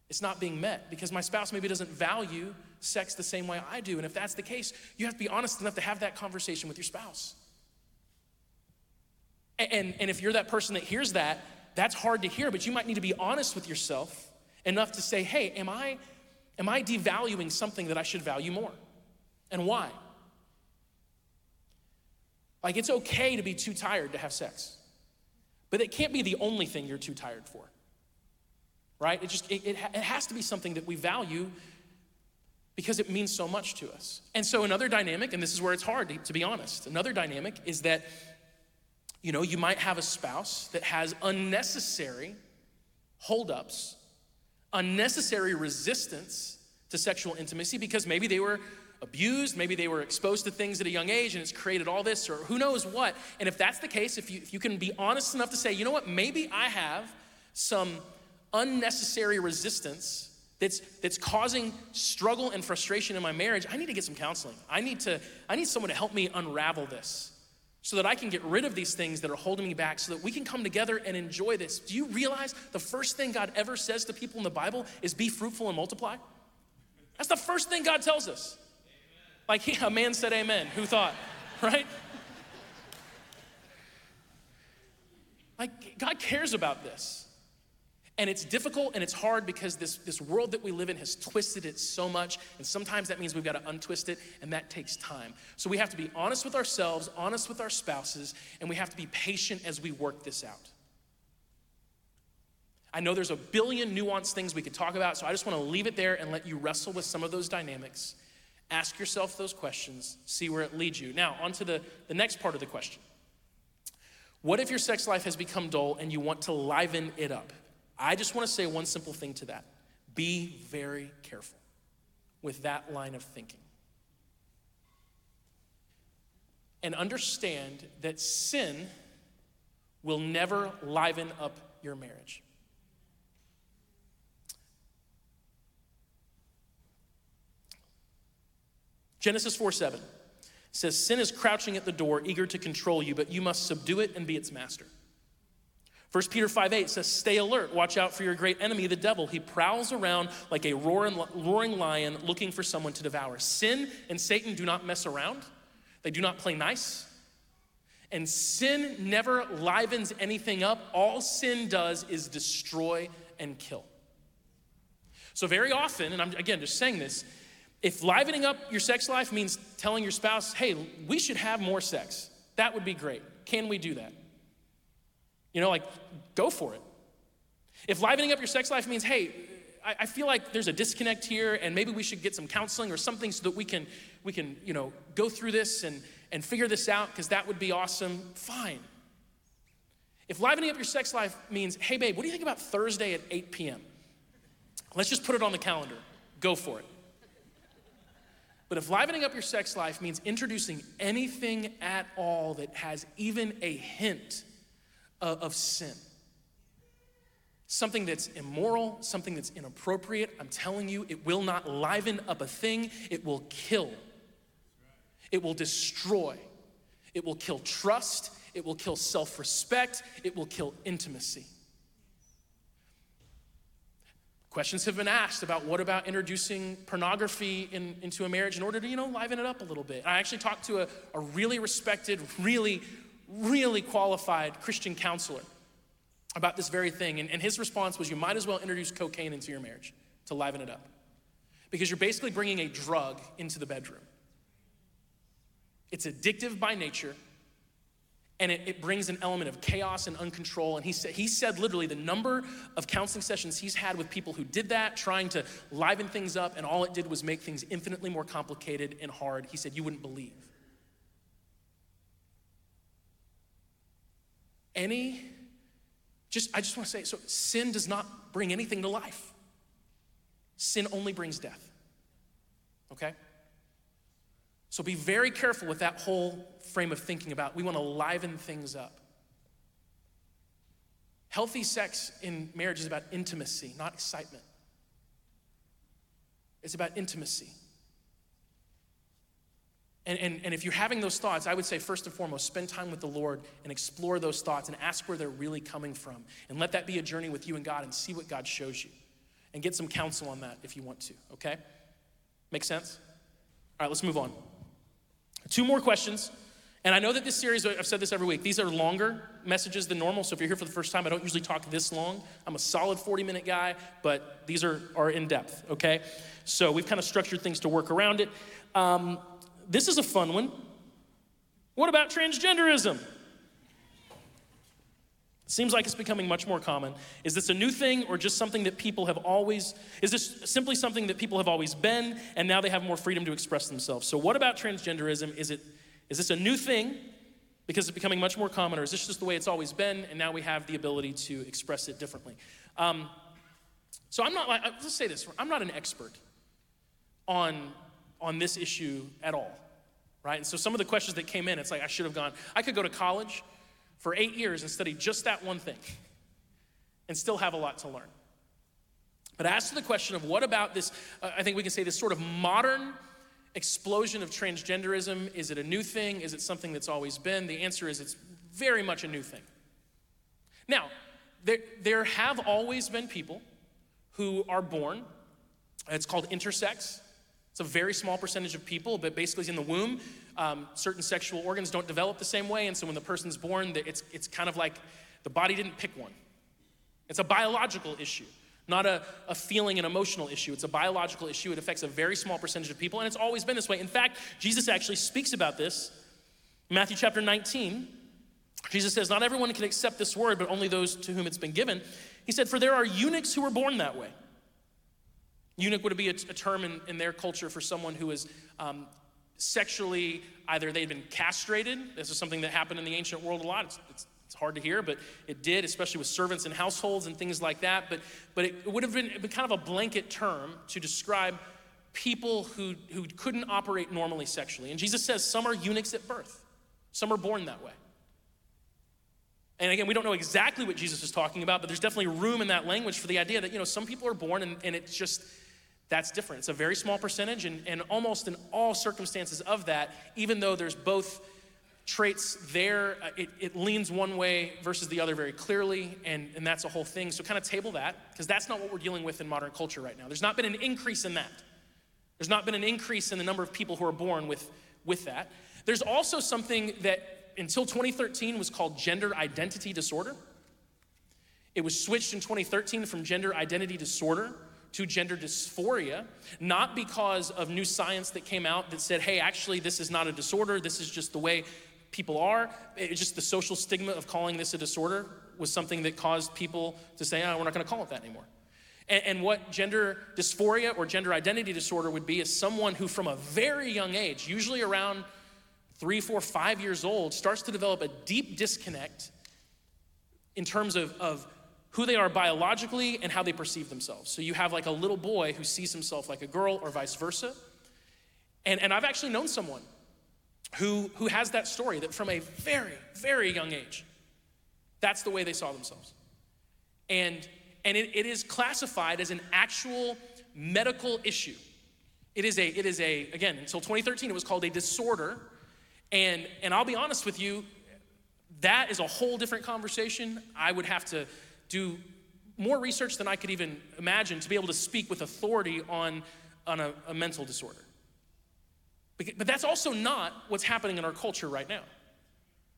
It's not being met because my spouse maybe doesn't value sex the same way I do. And if that's the case, you have to be honest enough to have that conversation with your spouse. And, and if you're that person that hears that, that's hard to hear, but you might need to be honest with yourself enough to say, hey, am I, am I devaluing something that I should value more? And why? Like, it's okay to be too tired to have sex, but it can't be the only thing you're too tired for, right? It just, it, it, it has to be something that we value because it means so much to us. And so, another dynamic, and this is where it's hard to, to be honest, another dynamic is that you know, you might have a spouse that has unnecessary holdups, unnecessary resistance to sexual intimacy because maybe they were abused, maybe they were exposed to things at a young age and it's created all this, or who knows what. And if that's the case, if you, if you can be honest enough to say, you know what, maybe I have some unnecessary resistance that's, that's causing struggle and frustration in my marriage, I need to get some counseling. I need, to, I need someone to help me unravel this so that I can get rid of these things that are holding me back, so that we can come together and enjoy this. Do you realize the first thing God ever says to people in the Bible is be fruitful and multiply? That's the first thing God tells us. Like he, a man said amen. Who thought, right? Like God cares about this. And it's difficult and it's hard because this, this world that we live in has twisted it so much. And sometimes that means we've got to untwist it, and that takes time. So we have to be honest with ourselves, honest with our spouses, and we have to be patient as we work this out. I know there's a billion nuanced things we could talk about, so I just want to leave it there and let you wrestle with some of those dynamics. Ask yourself those questions, see where it leads you. Now, on to the, the next part of the question. What if your sex life has become dull and you want to liven it up? I just want to say one simple thing to that be very careful with that line of thinking. And understand that sin will never liven up your marriage. Genesis 4 7 says, Sin is crouching at the door, eager to control you, but you must subdue it and be its master. 1 Peter 5 8 says, Stay alert, watch out for your great enemy, the devil. He prowls around like a roaring, roaring lion looking for someone to devour. Sin and Satan do not mess around, they do not play nice. And sin never livens anything up. All sin does is destroy and kill. So, very often, and I'm again just saying this, if livening up your sex life means telling your spouse, hey, we should have more sex, that would be great. Can we do that? You know, like, go for it. If livening up your sex life means, hey, I, I feel like there's a disconnect here and maybe we should get some counseling or something so that we can, we can you know, go through this and, and figure this out because that would be awesome, fine. If livening up your sex life means, hey, babe, what do you think about Thursday at 8 p.m.? Let's just put it on the calendar. Go for it. But if livening up your sex life means introducing anything at all that has even a hint of, of sin. Something that's immoral, something that's inappropriate, I'm telling you, it will not liven up a thing, it will kill. It will destroy. It will kill trust, it will kill self respect, it will kill intimacy. Questions have been asked about what about introducing pornography in, into a marriage in order to, you know, liven it up a little bit. I actually talked to a, a really respected, really really qualified Christian counselor about this very thing. And, and his response was, You might as well introduce cocaine into your marriage to liven it up. Because you're basically bringing a drug into the bedroom. It's addictive by nature, and it, it, brings an element of chaos and uncontrol. And he said, he said literally the number of counseling sessions he's had with people who did that, trying to liven things up, and all it did was make things infinitely more complicated and hard. He said, You wouldn't believe. Any, just, I just want to say, so sin does not bring anything to life. Sin only brings death. Okay? So be very careful with that whole frame of thinking about we want to liven things up. Healthy sex in marriage is about intimacy, not excitement. It's about intimacy. And, and, and if you're having those thoughts, I would say, first and foremost, spend time with the Lord and explore those thoughts and ask where they're really coming from. And let that be a journey with you and God and see what God shows you. And get some counsel on that if you want to, okay? Make sense? All right, let's move on. Two more questions. And I know that this series, I've said this every week, these are longer messages than normal. So if you're here for the first time, I don't usually talk this long. I'm a solid 40 minute guy, but these are, are in depth, okay? So we've kind of structured things to work around it. Um, this is a fun one. What about transgenderism? Seems like it's becoming much more common. Is this a new thing or just something that people have always, is this simply something that people have always been and now they have more freedom to express themselves? So, what about transgenderism? Is, it, is this a new thing because it's becoming much more common or is this just the way it's always been and now we have the ability to express it differently? Um, so, I'm not like, let's say this I'm not an expert on, on this issue at all, right? And so, some of the questions that came in, it's like I should have gone, I could go to college for eight years and study just that one thing and still have a lot to learn. But as to the question of what about this, uh, I think we can say this sort of modern explosion of transgenderism is it a new thing? Is it something that's always been? The answer is it's very much a new thing. Now, there, there have always been people who are born, it's called intersex. It's a very small percentage of people, but basically in the womb, um, certain sexual organs don't develop the same way, and so when the person's born, it's, it's kind of like the body didn't pick one. It's a biological issue, not a, a feeling and emotional issue. It's a biological issue. It affects a very small percentage of people, and it's always been this way. In fact, Jesus actually speaks about this. Matthew chapter 19, Jesus says, Not everyone can accept this word, but only those to whom it's been given. He said, For there are eunuchs who were born that way. Eunuch would be a, a term in, in, their culture for someone who is um, sexually, either they'd been castrated. This is something that happened in the ancient world a lot. It's, it's, it's hard to hear, but it did, especially with servants and households and things like that. But, but it would have been, been kind of a blanket term to describe people who, who couldn't operate normally sexually. And Jesus says some are eunuchs at birth, some are born that way. And again, we don't know exactly what Jesus is talking about, but there's definitely room in that language for the idea that, you know, some people are born and, and it's just, that's different. It's a very small percentage, and, and almost in all circumstances of that, even though there's both traits there, uh, it, it leans one way versus the other very clearly, and, and that's a whole thing. So, kind of table that, because that's not what we're dealing with in modern culture right now. There's not been an increase in that. There's not been an increase in the number of people who are born with, with that. There's also something that until 2013 was called gender identity disorder. It was switched in 2013 from gender identity disorder to gender dysphoria, not because of new science that came out that said, hey, actually, this is not a disorder, this is just the way people are. It's just the social stigma of calling this a disorder was something that caused people to say, oh, we're not going to call it that anymore. And, and what gender dysphoria or gender identity disorder would be is someone who, from a very young age, usually around three, four, five years old, starts to develop a deep disconnect in terms of, of who they are biologically and how they perceive themselves. So you have like a little boy who sees himself like a girl or vice versa. And, and I've actually known someone who, who has that story that from a very, very young age, that's the way they saw themselves. And, and it, it is classified as an actual medical issue. It is a, it is a, again, until 2013, it was called a disorder. And, and I'll be honest with you, that is a whole different conversation. I would have to do more research than I could even imagine to be able to speak with authority on, on a, a mental disorder. But, but that's also not what's happening in our culture right now.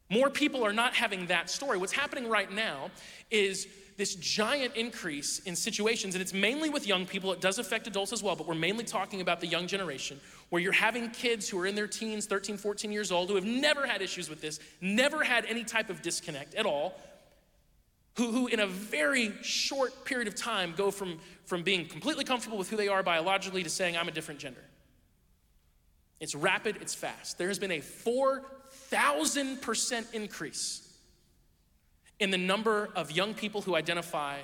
More people are not having that story. What's happening right now is this giant increase in situations, and it's mainly with young people. It does affect adults as well, but we're mainly talking about the young generation, where you're having kids who are in their teens, 13, 14 years old, who have never had issues with this, never had any type of disconnect at all, who, who in a very short period of time go from, from being completely comfortable with who they are biologically to saying, I'm a different gender. It's rapid, it's fast. There has been a 4,000% increase in the number of young people who identify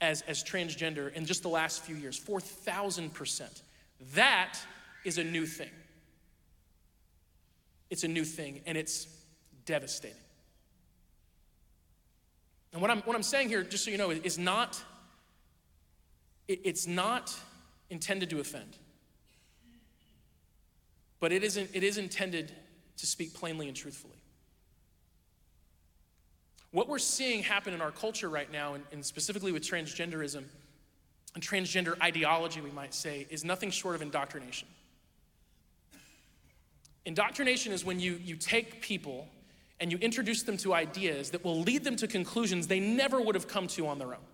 as, as transgender in just the last few years 4,000%. That is a new thing. It's a new thing, and it's devastating. And what I'm, what I'm saying here, just so you know, is not, it, it's not intended to offend. But it, isn't, it is intended to speak plainly and truthfully. What we're seeing happen in our culture right now, and, and specifically with transgenderism and transgender ideology, we might say, is nothing short of indoctrination. Indoctrination is when you, you take people and you introduce them to ideas that will lead them to conclusions they never would have come to on their own.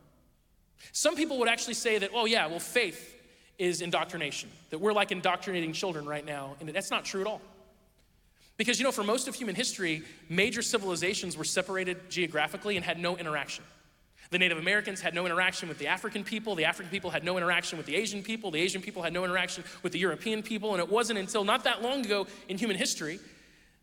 Some people would actually say that, oh, yeah, well, faith is indoctrination, that we're like indoctrinating children right now. And that's not true at all. Because, you know, for most of human history, major civilizations were separated geographically and had no interaction. The Native Americans had no interaction with the African people. The African people had no interaction with the Asian people. The Asian people had no interaction with the European people. And it wasn't until not that long ago in human history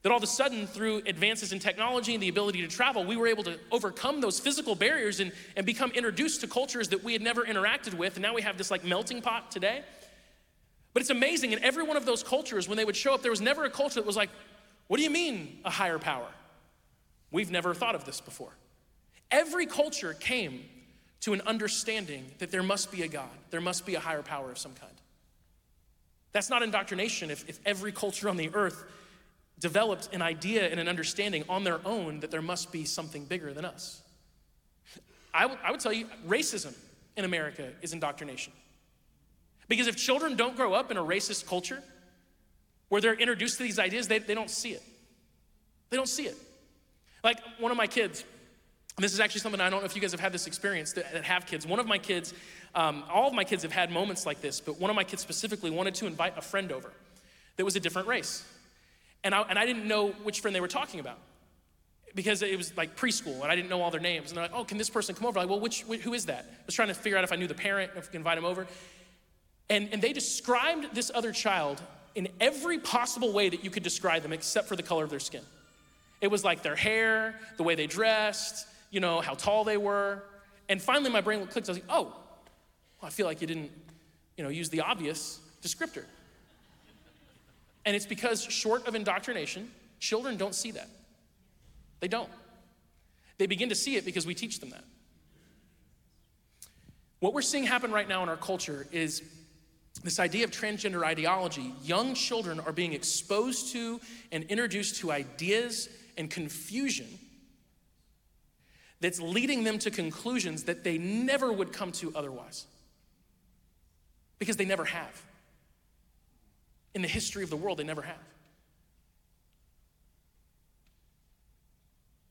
that all of a sudden, through advances in technology and the ability to travel, we were able to overcome those physical barriers and, and become introduced to cultures that we had never interacted with. And now we have this like melting pot today. But it's amazing, in every one of those cultures, when they would show up, there was never a culture that was like, What do you mean, a higher power? We've never thought of this before. Every culture came to an understanding that there must be a God, there must be a higher power of some kind. That's not indoctrination if, if every culture on the earth developed an idea and an understanding on their own that there must be something bigger than us. I, w- I would tell you, racism in America is indoctrination. Because if children don't grow up in a racist culture where they're introduced to these ideas, they, they don't see it. They don't see it. Like one of my kids, this is actually something I don't know if you guys have had this experience that, that have kids. One of my kids, um, all of my kids have had moments like this, but one of my kids specifically wanted to invite a friend over that was a different race. And I, and I didn't know which friend they were talking about because it was like preschool and I didn't know all their names. And they're like, oh, can this person come over? I'm like, well, which, who is that? I was trying to figure out if I knew the parent, if we could invite him over. And, and they described this other child in every possible way that you could describe them except for the color of their skin. It was like their hair, the way they dressed, you know, how tall they were. And finally my brain clicked. I was like, oh, well, I feel like you didn't, you know, use the obvious descriptor. And it's because, short of indoctrination, children don't see that. They don't. They begin to see it because we teach them that. What we're seeing happen right now in our culture is this idea of transgender ideology. Young children are being exposed to and introduced to ideas and confusion that's leading them to conclusions that they never would come to otherwise because they never have. In the history of the world, they never have.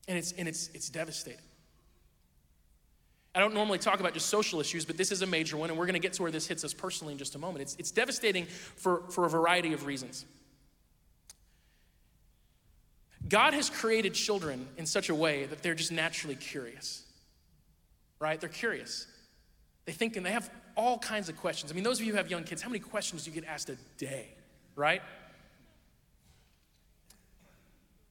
And it's, and it's, it's devastating. I don't normally talk about just social issues, but this is a major one, and we're going to get to where this hits us personally in just a moment. It's, it's devastating for, for a variety of reasons. God has created children in such a way that they're just naturally curious, right? They're curious. They think and they have all kinds of questions. I mean, those of you who have young kids, how many questions do you get asked a day? Right?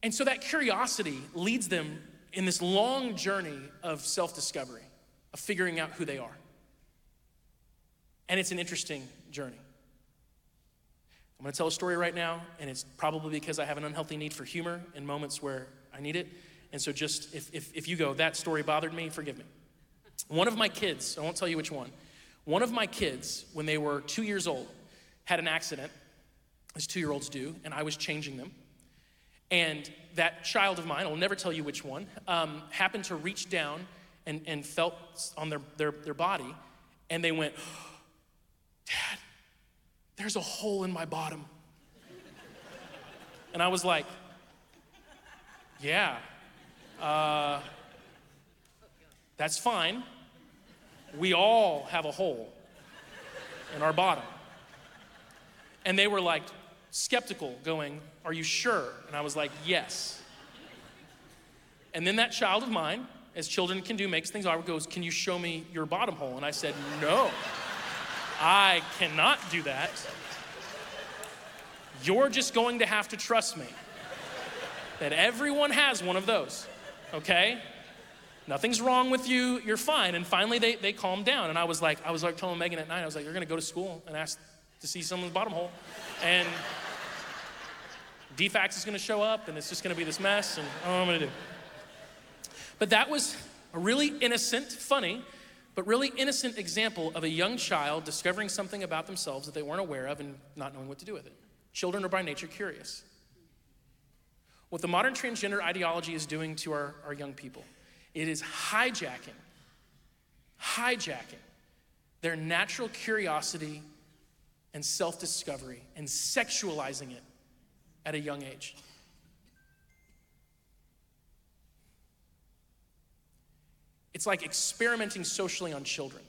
And so that curiosity leads them in this long journey of self discovery, of figuring out who they are. And it's an interesting journey. I'm gonna tell a story right now, and it's probably because I have an unhealthy need for humor in moments where I need it. And so, just if, if, if you go, that story bothered me, forgive me. One of my kids, I won't tell you which one, one of my kids, when they were two years old, had an accident as two year olds do, and I was changing them. And that child of mine, I'll never tell you which one, um, happened to reach down and, and felt on their, their, their body, and they went, Dad, there's a hole in my bottom. And I was like, Yeah, uh, that's fine. We all have a hole in our bottom. And they were like, skeptical, going, Are you sure? And I was like, Yes. And then that child of mine, as children can do, makes things awkward, goes, Can you show me your bottom hole? And I said, No, I cannot do that. You're just going to have to trust me that everyone has one of those, okay? Nothing's wrong with you, you're fine. And finally they, they calmed down. And I was like, I was like telling Megan at night, I was like, You're gonna go to school and ask to see someone's bottom hole. And DFACS is gonna show up and it's just gonna be this mess and I don't know what I'm gonna do. But that was a really innocent, funny, but really innocent example of a young child discovering something about themselves that they weren't aware of and not knowing what to do with it. Children are by nature curious. What the modern transgender ideology is doing to our, our young people, it is hijacking, hijacking their natural curiosity and self discovery and sexualizing it at a young age. It's like experimenting socially on children.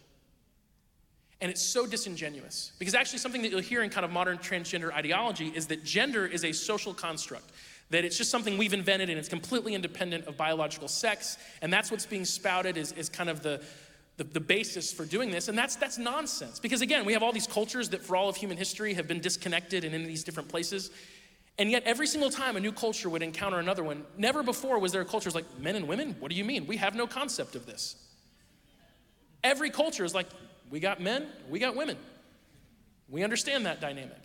And it's so disingenuous. Because actually, something that you'll hear in kind of modern transgender ideology is that gender is a social construct, that it's just something we've invented and it's completely independent of biological sex. And that's what's being spouted as kind of the, the, the, basis for doing this. And that's, that's nonsense. Because again, we have all these cultures that for all of human history have been disconnected and in these different places. And yet, every single time a new culture would encounter another one, never before was there a culture like men and women? What do you mean? We have no concept of this. Every culture is like, we got men, we got women. We understand that dynamic.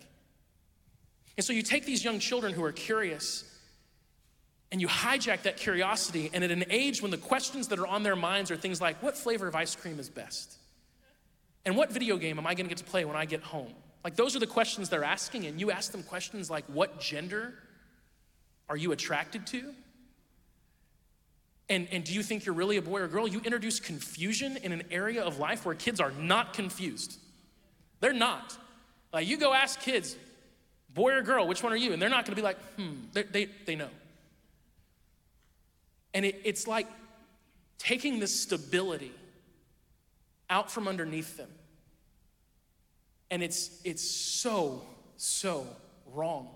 And so you take these young children who are curious and you hijack that curiosity, and at an age when the questions that are on their minds are things like, what flavor of ice cream is best? And what video game am I gonna get to play when I get home? Like, those are the questions they're asking, and you ask them questions like, What gender are you attracted to? And, and do you think you're really a boy or a girl? You introduce confusion in an area of life where kids are not confused. They're not. Like, you go ask kids, boy or girl, which one are you? And they're not gonna be like, hmm, they, they, they know. And it, it's like taking the stability out from underneath them and it's, it's so, so wrong.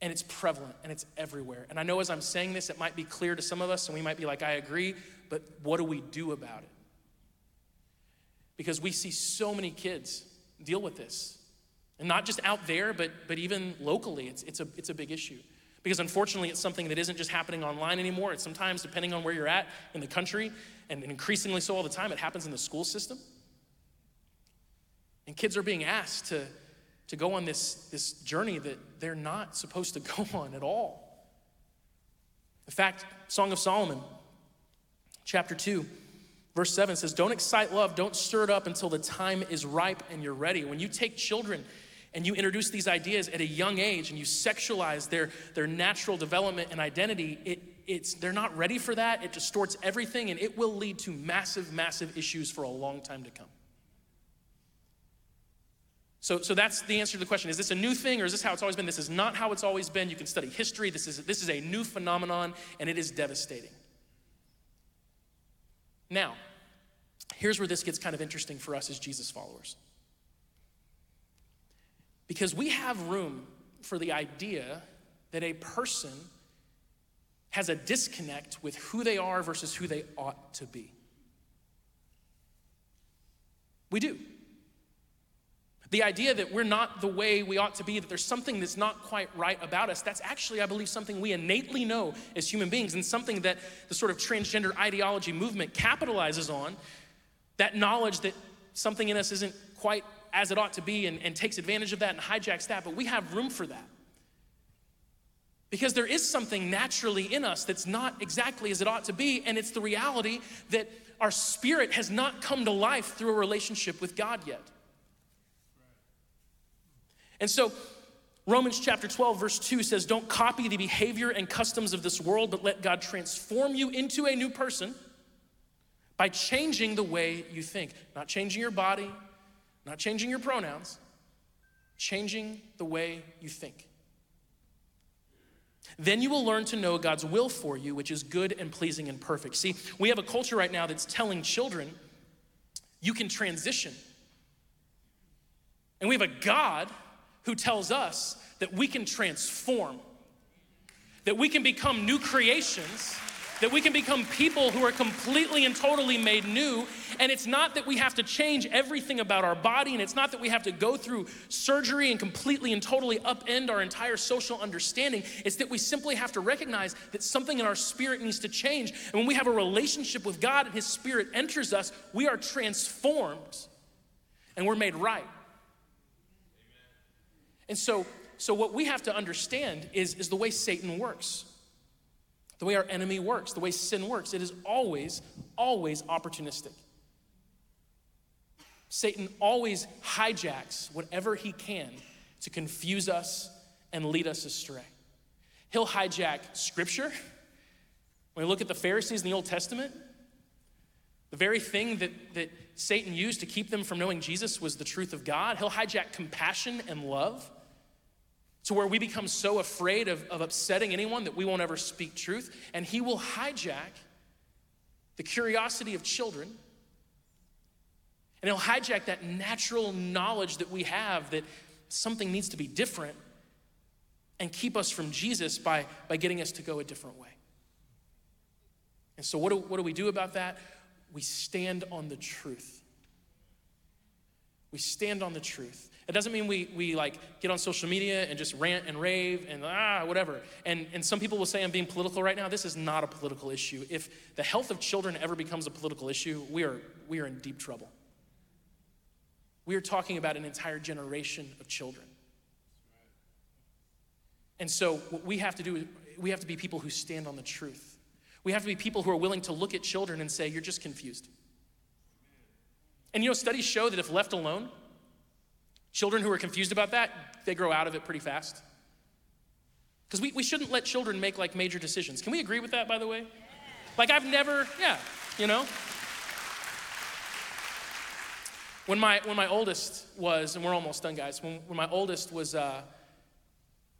And it's prevalent and it's everywhere. And I know as I'm saying this, it might be clear to some of us, and we might be like, I agree, but what do we do about it? Because we see so many kids deal with this. And not just out there, but, but even locally, it's, it's, a, it's a big issue. Because unfortunately, it's something that isn't just happening online anymore. It's sometimes, depending on where you're at in the country, and increasingly so all the time, it happens in the school system. And kids are being asked to, to go on this, this journey that they're not supposed to go on at all. In fact, Song of Solomon, chapter 2, verse 7 says, Don't excite love, don't stir it up until the time is ripe and you're ready. When you take children and you introduce these ideas at a young age and you sexualize their, their natural development and identity, it, it's, they're not ready for that. It distorts everything and it will lead to massive, massive issues for a long time to come. So, so that's the answer to the question. Is this a new thing or is this how it's always been? This is not how it's always been. You can study history. This is, this is a new phenomenon and it is devastating. Now, here's where this gets kind of interesting for us as Jesus followers. Because we have room for the idea that a person has a disconnect with who they are versus who they ought to be. We do. The idea that we're not the way we ought to be, that there's something that's not quite right about us, that's actually, I believe, something we innately know as human beings and something that the sort of transgender ideology movement capitalizes on that knowledge that something in us isn't quite as it ought to be and, and takes advantage of that and hijacks that, but we have room for that. Because there is something naturally in us that's not exactly as it ought to be, and it's the reality that our spirit has not come to life through a relationship with God yet. And so, Romans chapter 12, verse 2 says, Don't copy the behavior and customs of this world, but let God transform you into a new person by changing the way you think. Not changing your body, not changing your pronouns, changing the way you think. Then you will learn to know God's will for you, which is good and pleasing and perfect. See, we have a culture right now that's telling children you can transition. And we have a God who tells us that we can transform, that we can become new creations, that we can become people who are completely and totally made new. And it's not that we have to change everything about our body, and it's not that we have to go through surgery and completely and totally upend our entire social understanding. It's that we simply have to recognize that something in our spirit needs to change. And when we have a relationship with God and His Spirit enters us, we are transformed and we're made right. And so so what we have to understand is, is the way Satan works, the way our enemy works, the way sin works. It is always, always opportunistic. Satan always hijacks whatever he can to confuse us and lead us astray. He'll hijack scripture. When we look at the Pharisees in the Old Testament, the very thing that, that Satan used to keep them from knowing Jesus was the truth of God. He'll hijack compassion and love to where we become so afraid of, of upsetting anyone that we won't ever speak truth. And he will hijack the curiosity of children. And he'll hijack that natural knowledge that we have that something needs to be different and keep us from Jesus by, by getting us to go a different way. And so, what do, what do we do about that? We stand on the truth. We stand on the truth. It doesn't mean we, we like get on social media and just rant and rave and ah, whatever. And, and some people will say I'm being political right now. This is not a political issue. If the health of children ever becomes a political issue, we are, we are in deep trouble. We are talking about an entire generation of children. And so, what we have to do is we have to be people who stand on the truth. We have to be people who are willing to look at children and say, You're just confused. And you know, studies show that if left alone, children who are confused about that, they grow out of it pretty fast. Because we, we shouldn't let children make like major decisions. Can we agree with that, by the way? Like, I've never, yeah, you know? When my, when my oldest was, and we're almost done, guys, when, when my oldest was uh,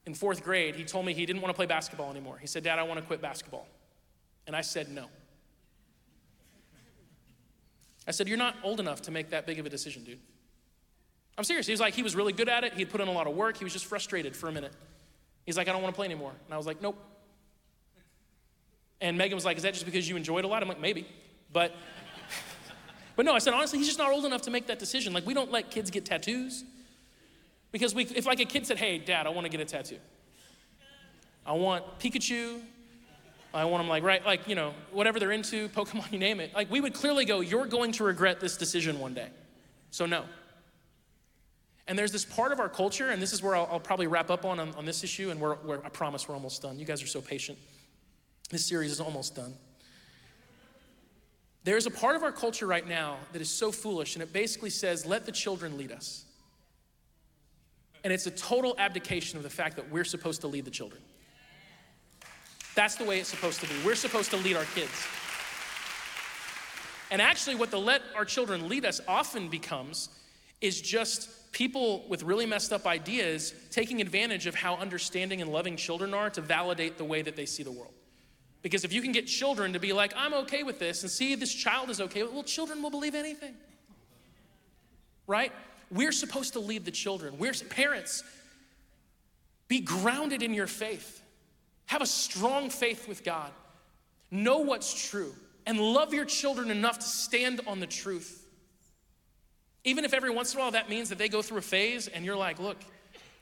in fourth grade, he told me he didn't want to play basketball anymore. He said, Dad, I want to quit basketball. And I said, No. I said, You're not old enough to make that big of a decision, dude. I'm serious. He was like, he was really good at it. He had put in a lot of work. He was just frustrated for a minute. He's like, I don't want to play anymore. And I was like, Nope. And Megan was like, Is that just because you enjoyed a lot? I'm like, Maybe. But, but no, I said, honestly, he's just not old enough to make that decision. Like, we don't let kids get tattoos. Because we, if like a kid said, Hey, dad, I want to get a tattoo. I want Pikachu I want them like, right, like, you know, whatever they're into, Pokemon, you name it. Like, we would clearly go, you're going to regret this decision one day. So, no. And there's this part of our culture, and this is where I'll, I'll probably wrap up on, on, on this issue, and we're, we're, I promise we're almost done. You guys are so patient. This series is almost done. There's a part of our culture right now that is so foolish, and it basically says, let the children lead us. And it's a total abdication of the fact that we're supposed to lead the children. That's the way it's supposed to be. We're supposed to lead our kids. And actually, what the let our children lead us often becomes is just people with really messed up ideas taking advantage of how understanding and loving children are to validate the way that they see the world. Because if you can get children to be like, I'm okay with this, and see this child is okay, well, children will believe anything. Right? We're supposed to lead the children. We're parents. Be grounded in your faith. Have a strong faith with God. Know what's true and love your children enough to stand on the truth. Even if every once in a while that means that they go through a phase and you're like, look,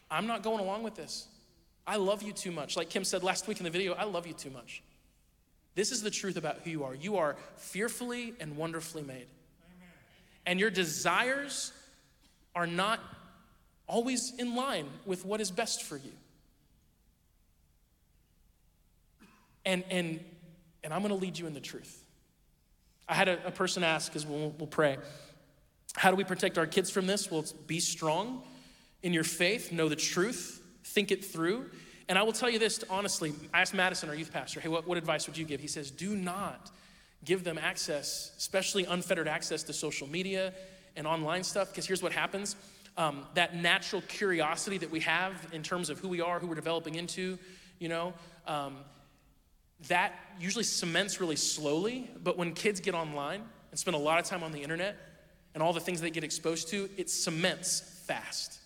I'm not going along with this. I love you too much. Like Kim said last week in the video, I love you too much. This is the truth about who you are. You are fearfully and wonderfully made. Amen. And your desires are not always in line with what is best for you. And, and, and I'm going to lead you in the truth. I had a, a person ask, because we'll, we'll pray, how do we protect our kids from this? Well, be strong in your faith, know the truth, think it through. And I will tell you this honestly. I asked Madison, our youth pastor, hey, what, what advice would you give? He says, do not give them access, especially unfettered access to social media and online stuff, because here's what happens. Um, that natural curiosity that we have in terms of who we are, who we're developing into, you know, um, that usually cements really slowly, but when kids get online and spend a lot of time on the internet and all the things they get exposed to, it cements fast.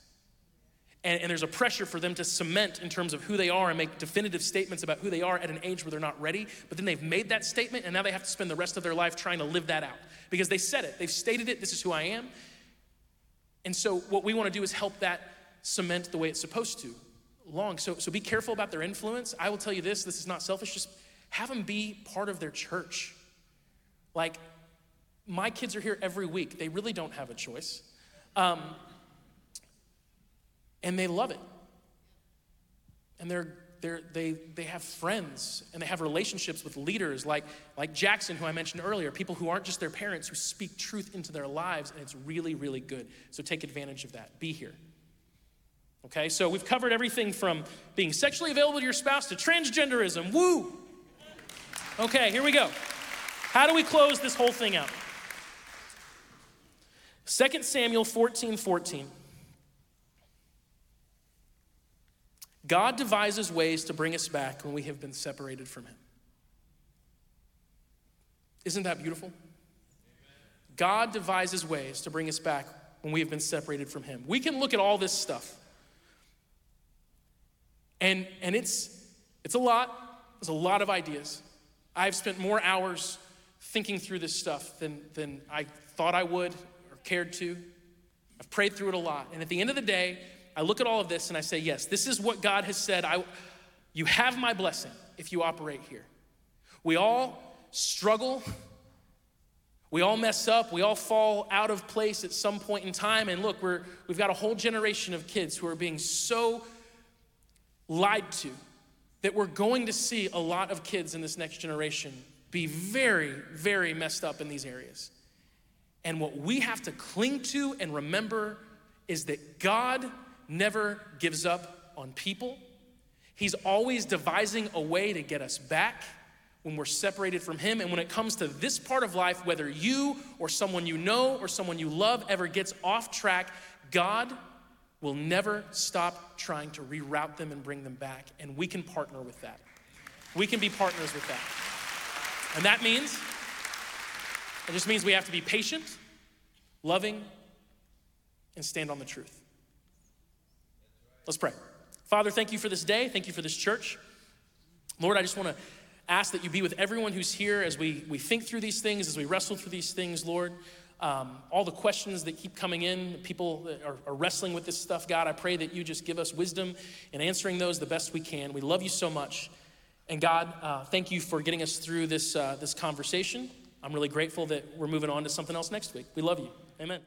And, and, there's a pressure for them to cement in terms of who they are and make definitive statements about who they are at an age where they're not ready. But then they've made that statement and now they have to spend the rest of their life trying to live that out because they said it, they've stated it, this is who I am. And so, what we want to do is help that cement the way it's supposed to long. So, so be careful about their influence. I will tell you this this is not selfish, just have them be part of their church. Like, my kids are here every week, they really don't have a choice. Um, and they love it. and they're, they're, they, they have friends and they have relationships with leaders like, like Jackson, who I mentioned earlier, people who aren't just their parents, who speak truth into their lives, and it's really, really good. So take advantage of that. Be here. Okay, so we've covered everything from being sexually available to your spouse to transgenderism. Woo! Okay, here we go. How do we close this whole thing out? 2 Samuel 14 14. God devises ways to bring us back when we have been separated from Him. Isn't that beautiful? God devises ways to bring us back when we have been separated from Him. We can look at all this stuff, and, and it's, it's a lot. There's a lot of ideas. I've spent more hours thinking through this stuff than, than I thought I would cared to. I've prayed through it a lot. And at the end of the day, I look at all of this and I say, yes, this is what God has said. I, you have my blessing if you operate here. We all struggle. We all mess up. We all fall out of place at some point in time. And look, we're, we've got a whole generation of kids who are being so lied to that we're going to see a lot of kids in this next generation be very, very messed up in these areas. And what we have to cling to and remember is that God never gives up on people. He's always devising a way to get us back when we're separated from Him. And when it comes to this part of life, whether you or someone you know or someone you love ever gets off track, God will never stop trying to reroute them and bring them back. And we can partner with that. We can be partners with that. And that means, it just means we have to be patient, loving, and stand on the truth. Let's pray. Father, thank you for this day. Thank you for this church. Lord, I just want to ask that you be with everyone who's here as we, we think through these things, as we wrestle through these things, Lord. Um, all the questions that keep coming in, people are, are, wrestling with this stuff, God, I pray that you just give us wisdom in answering those the best we can. We love you so much. And God, uh, thank you for getting us through this, uh, this conversation. I'm really grateful that we're moving on to something else next week. We love you. Amen.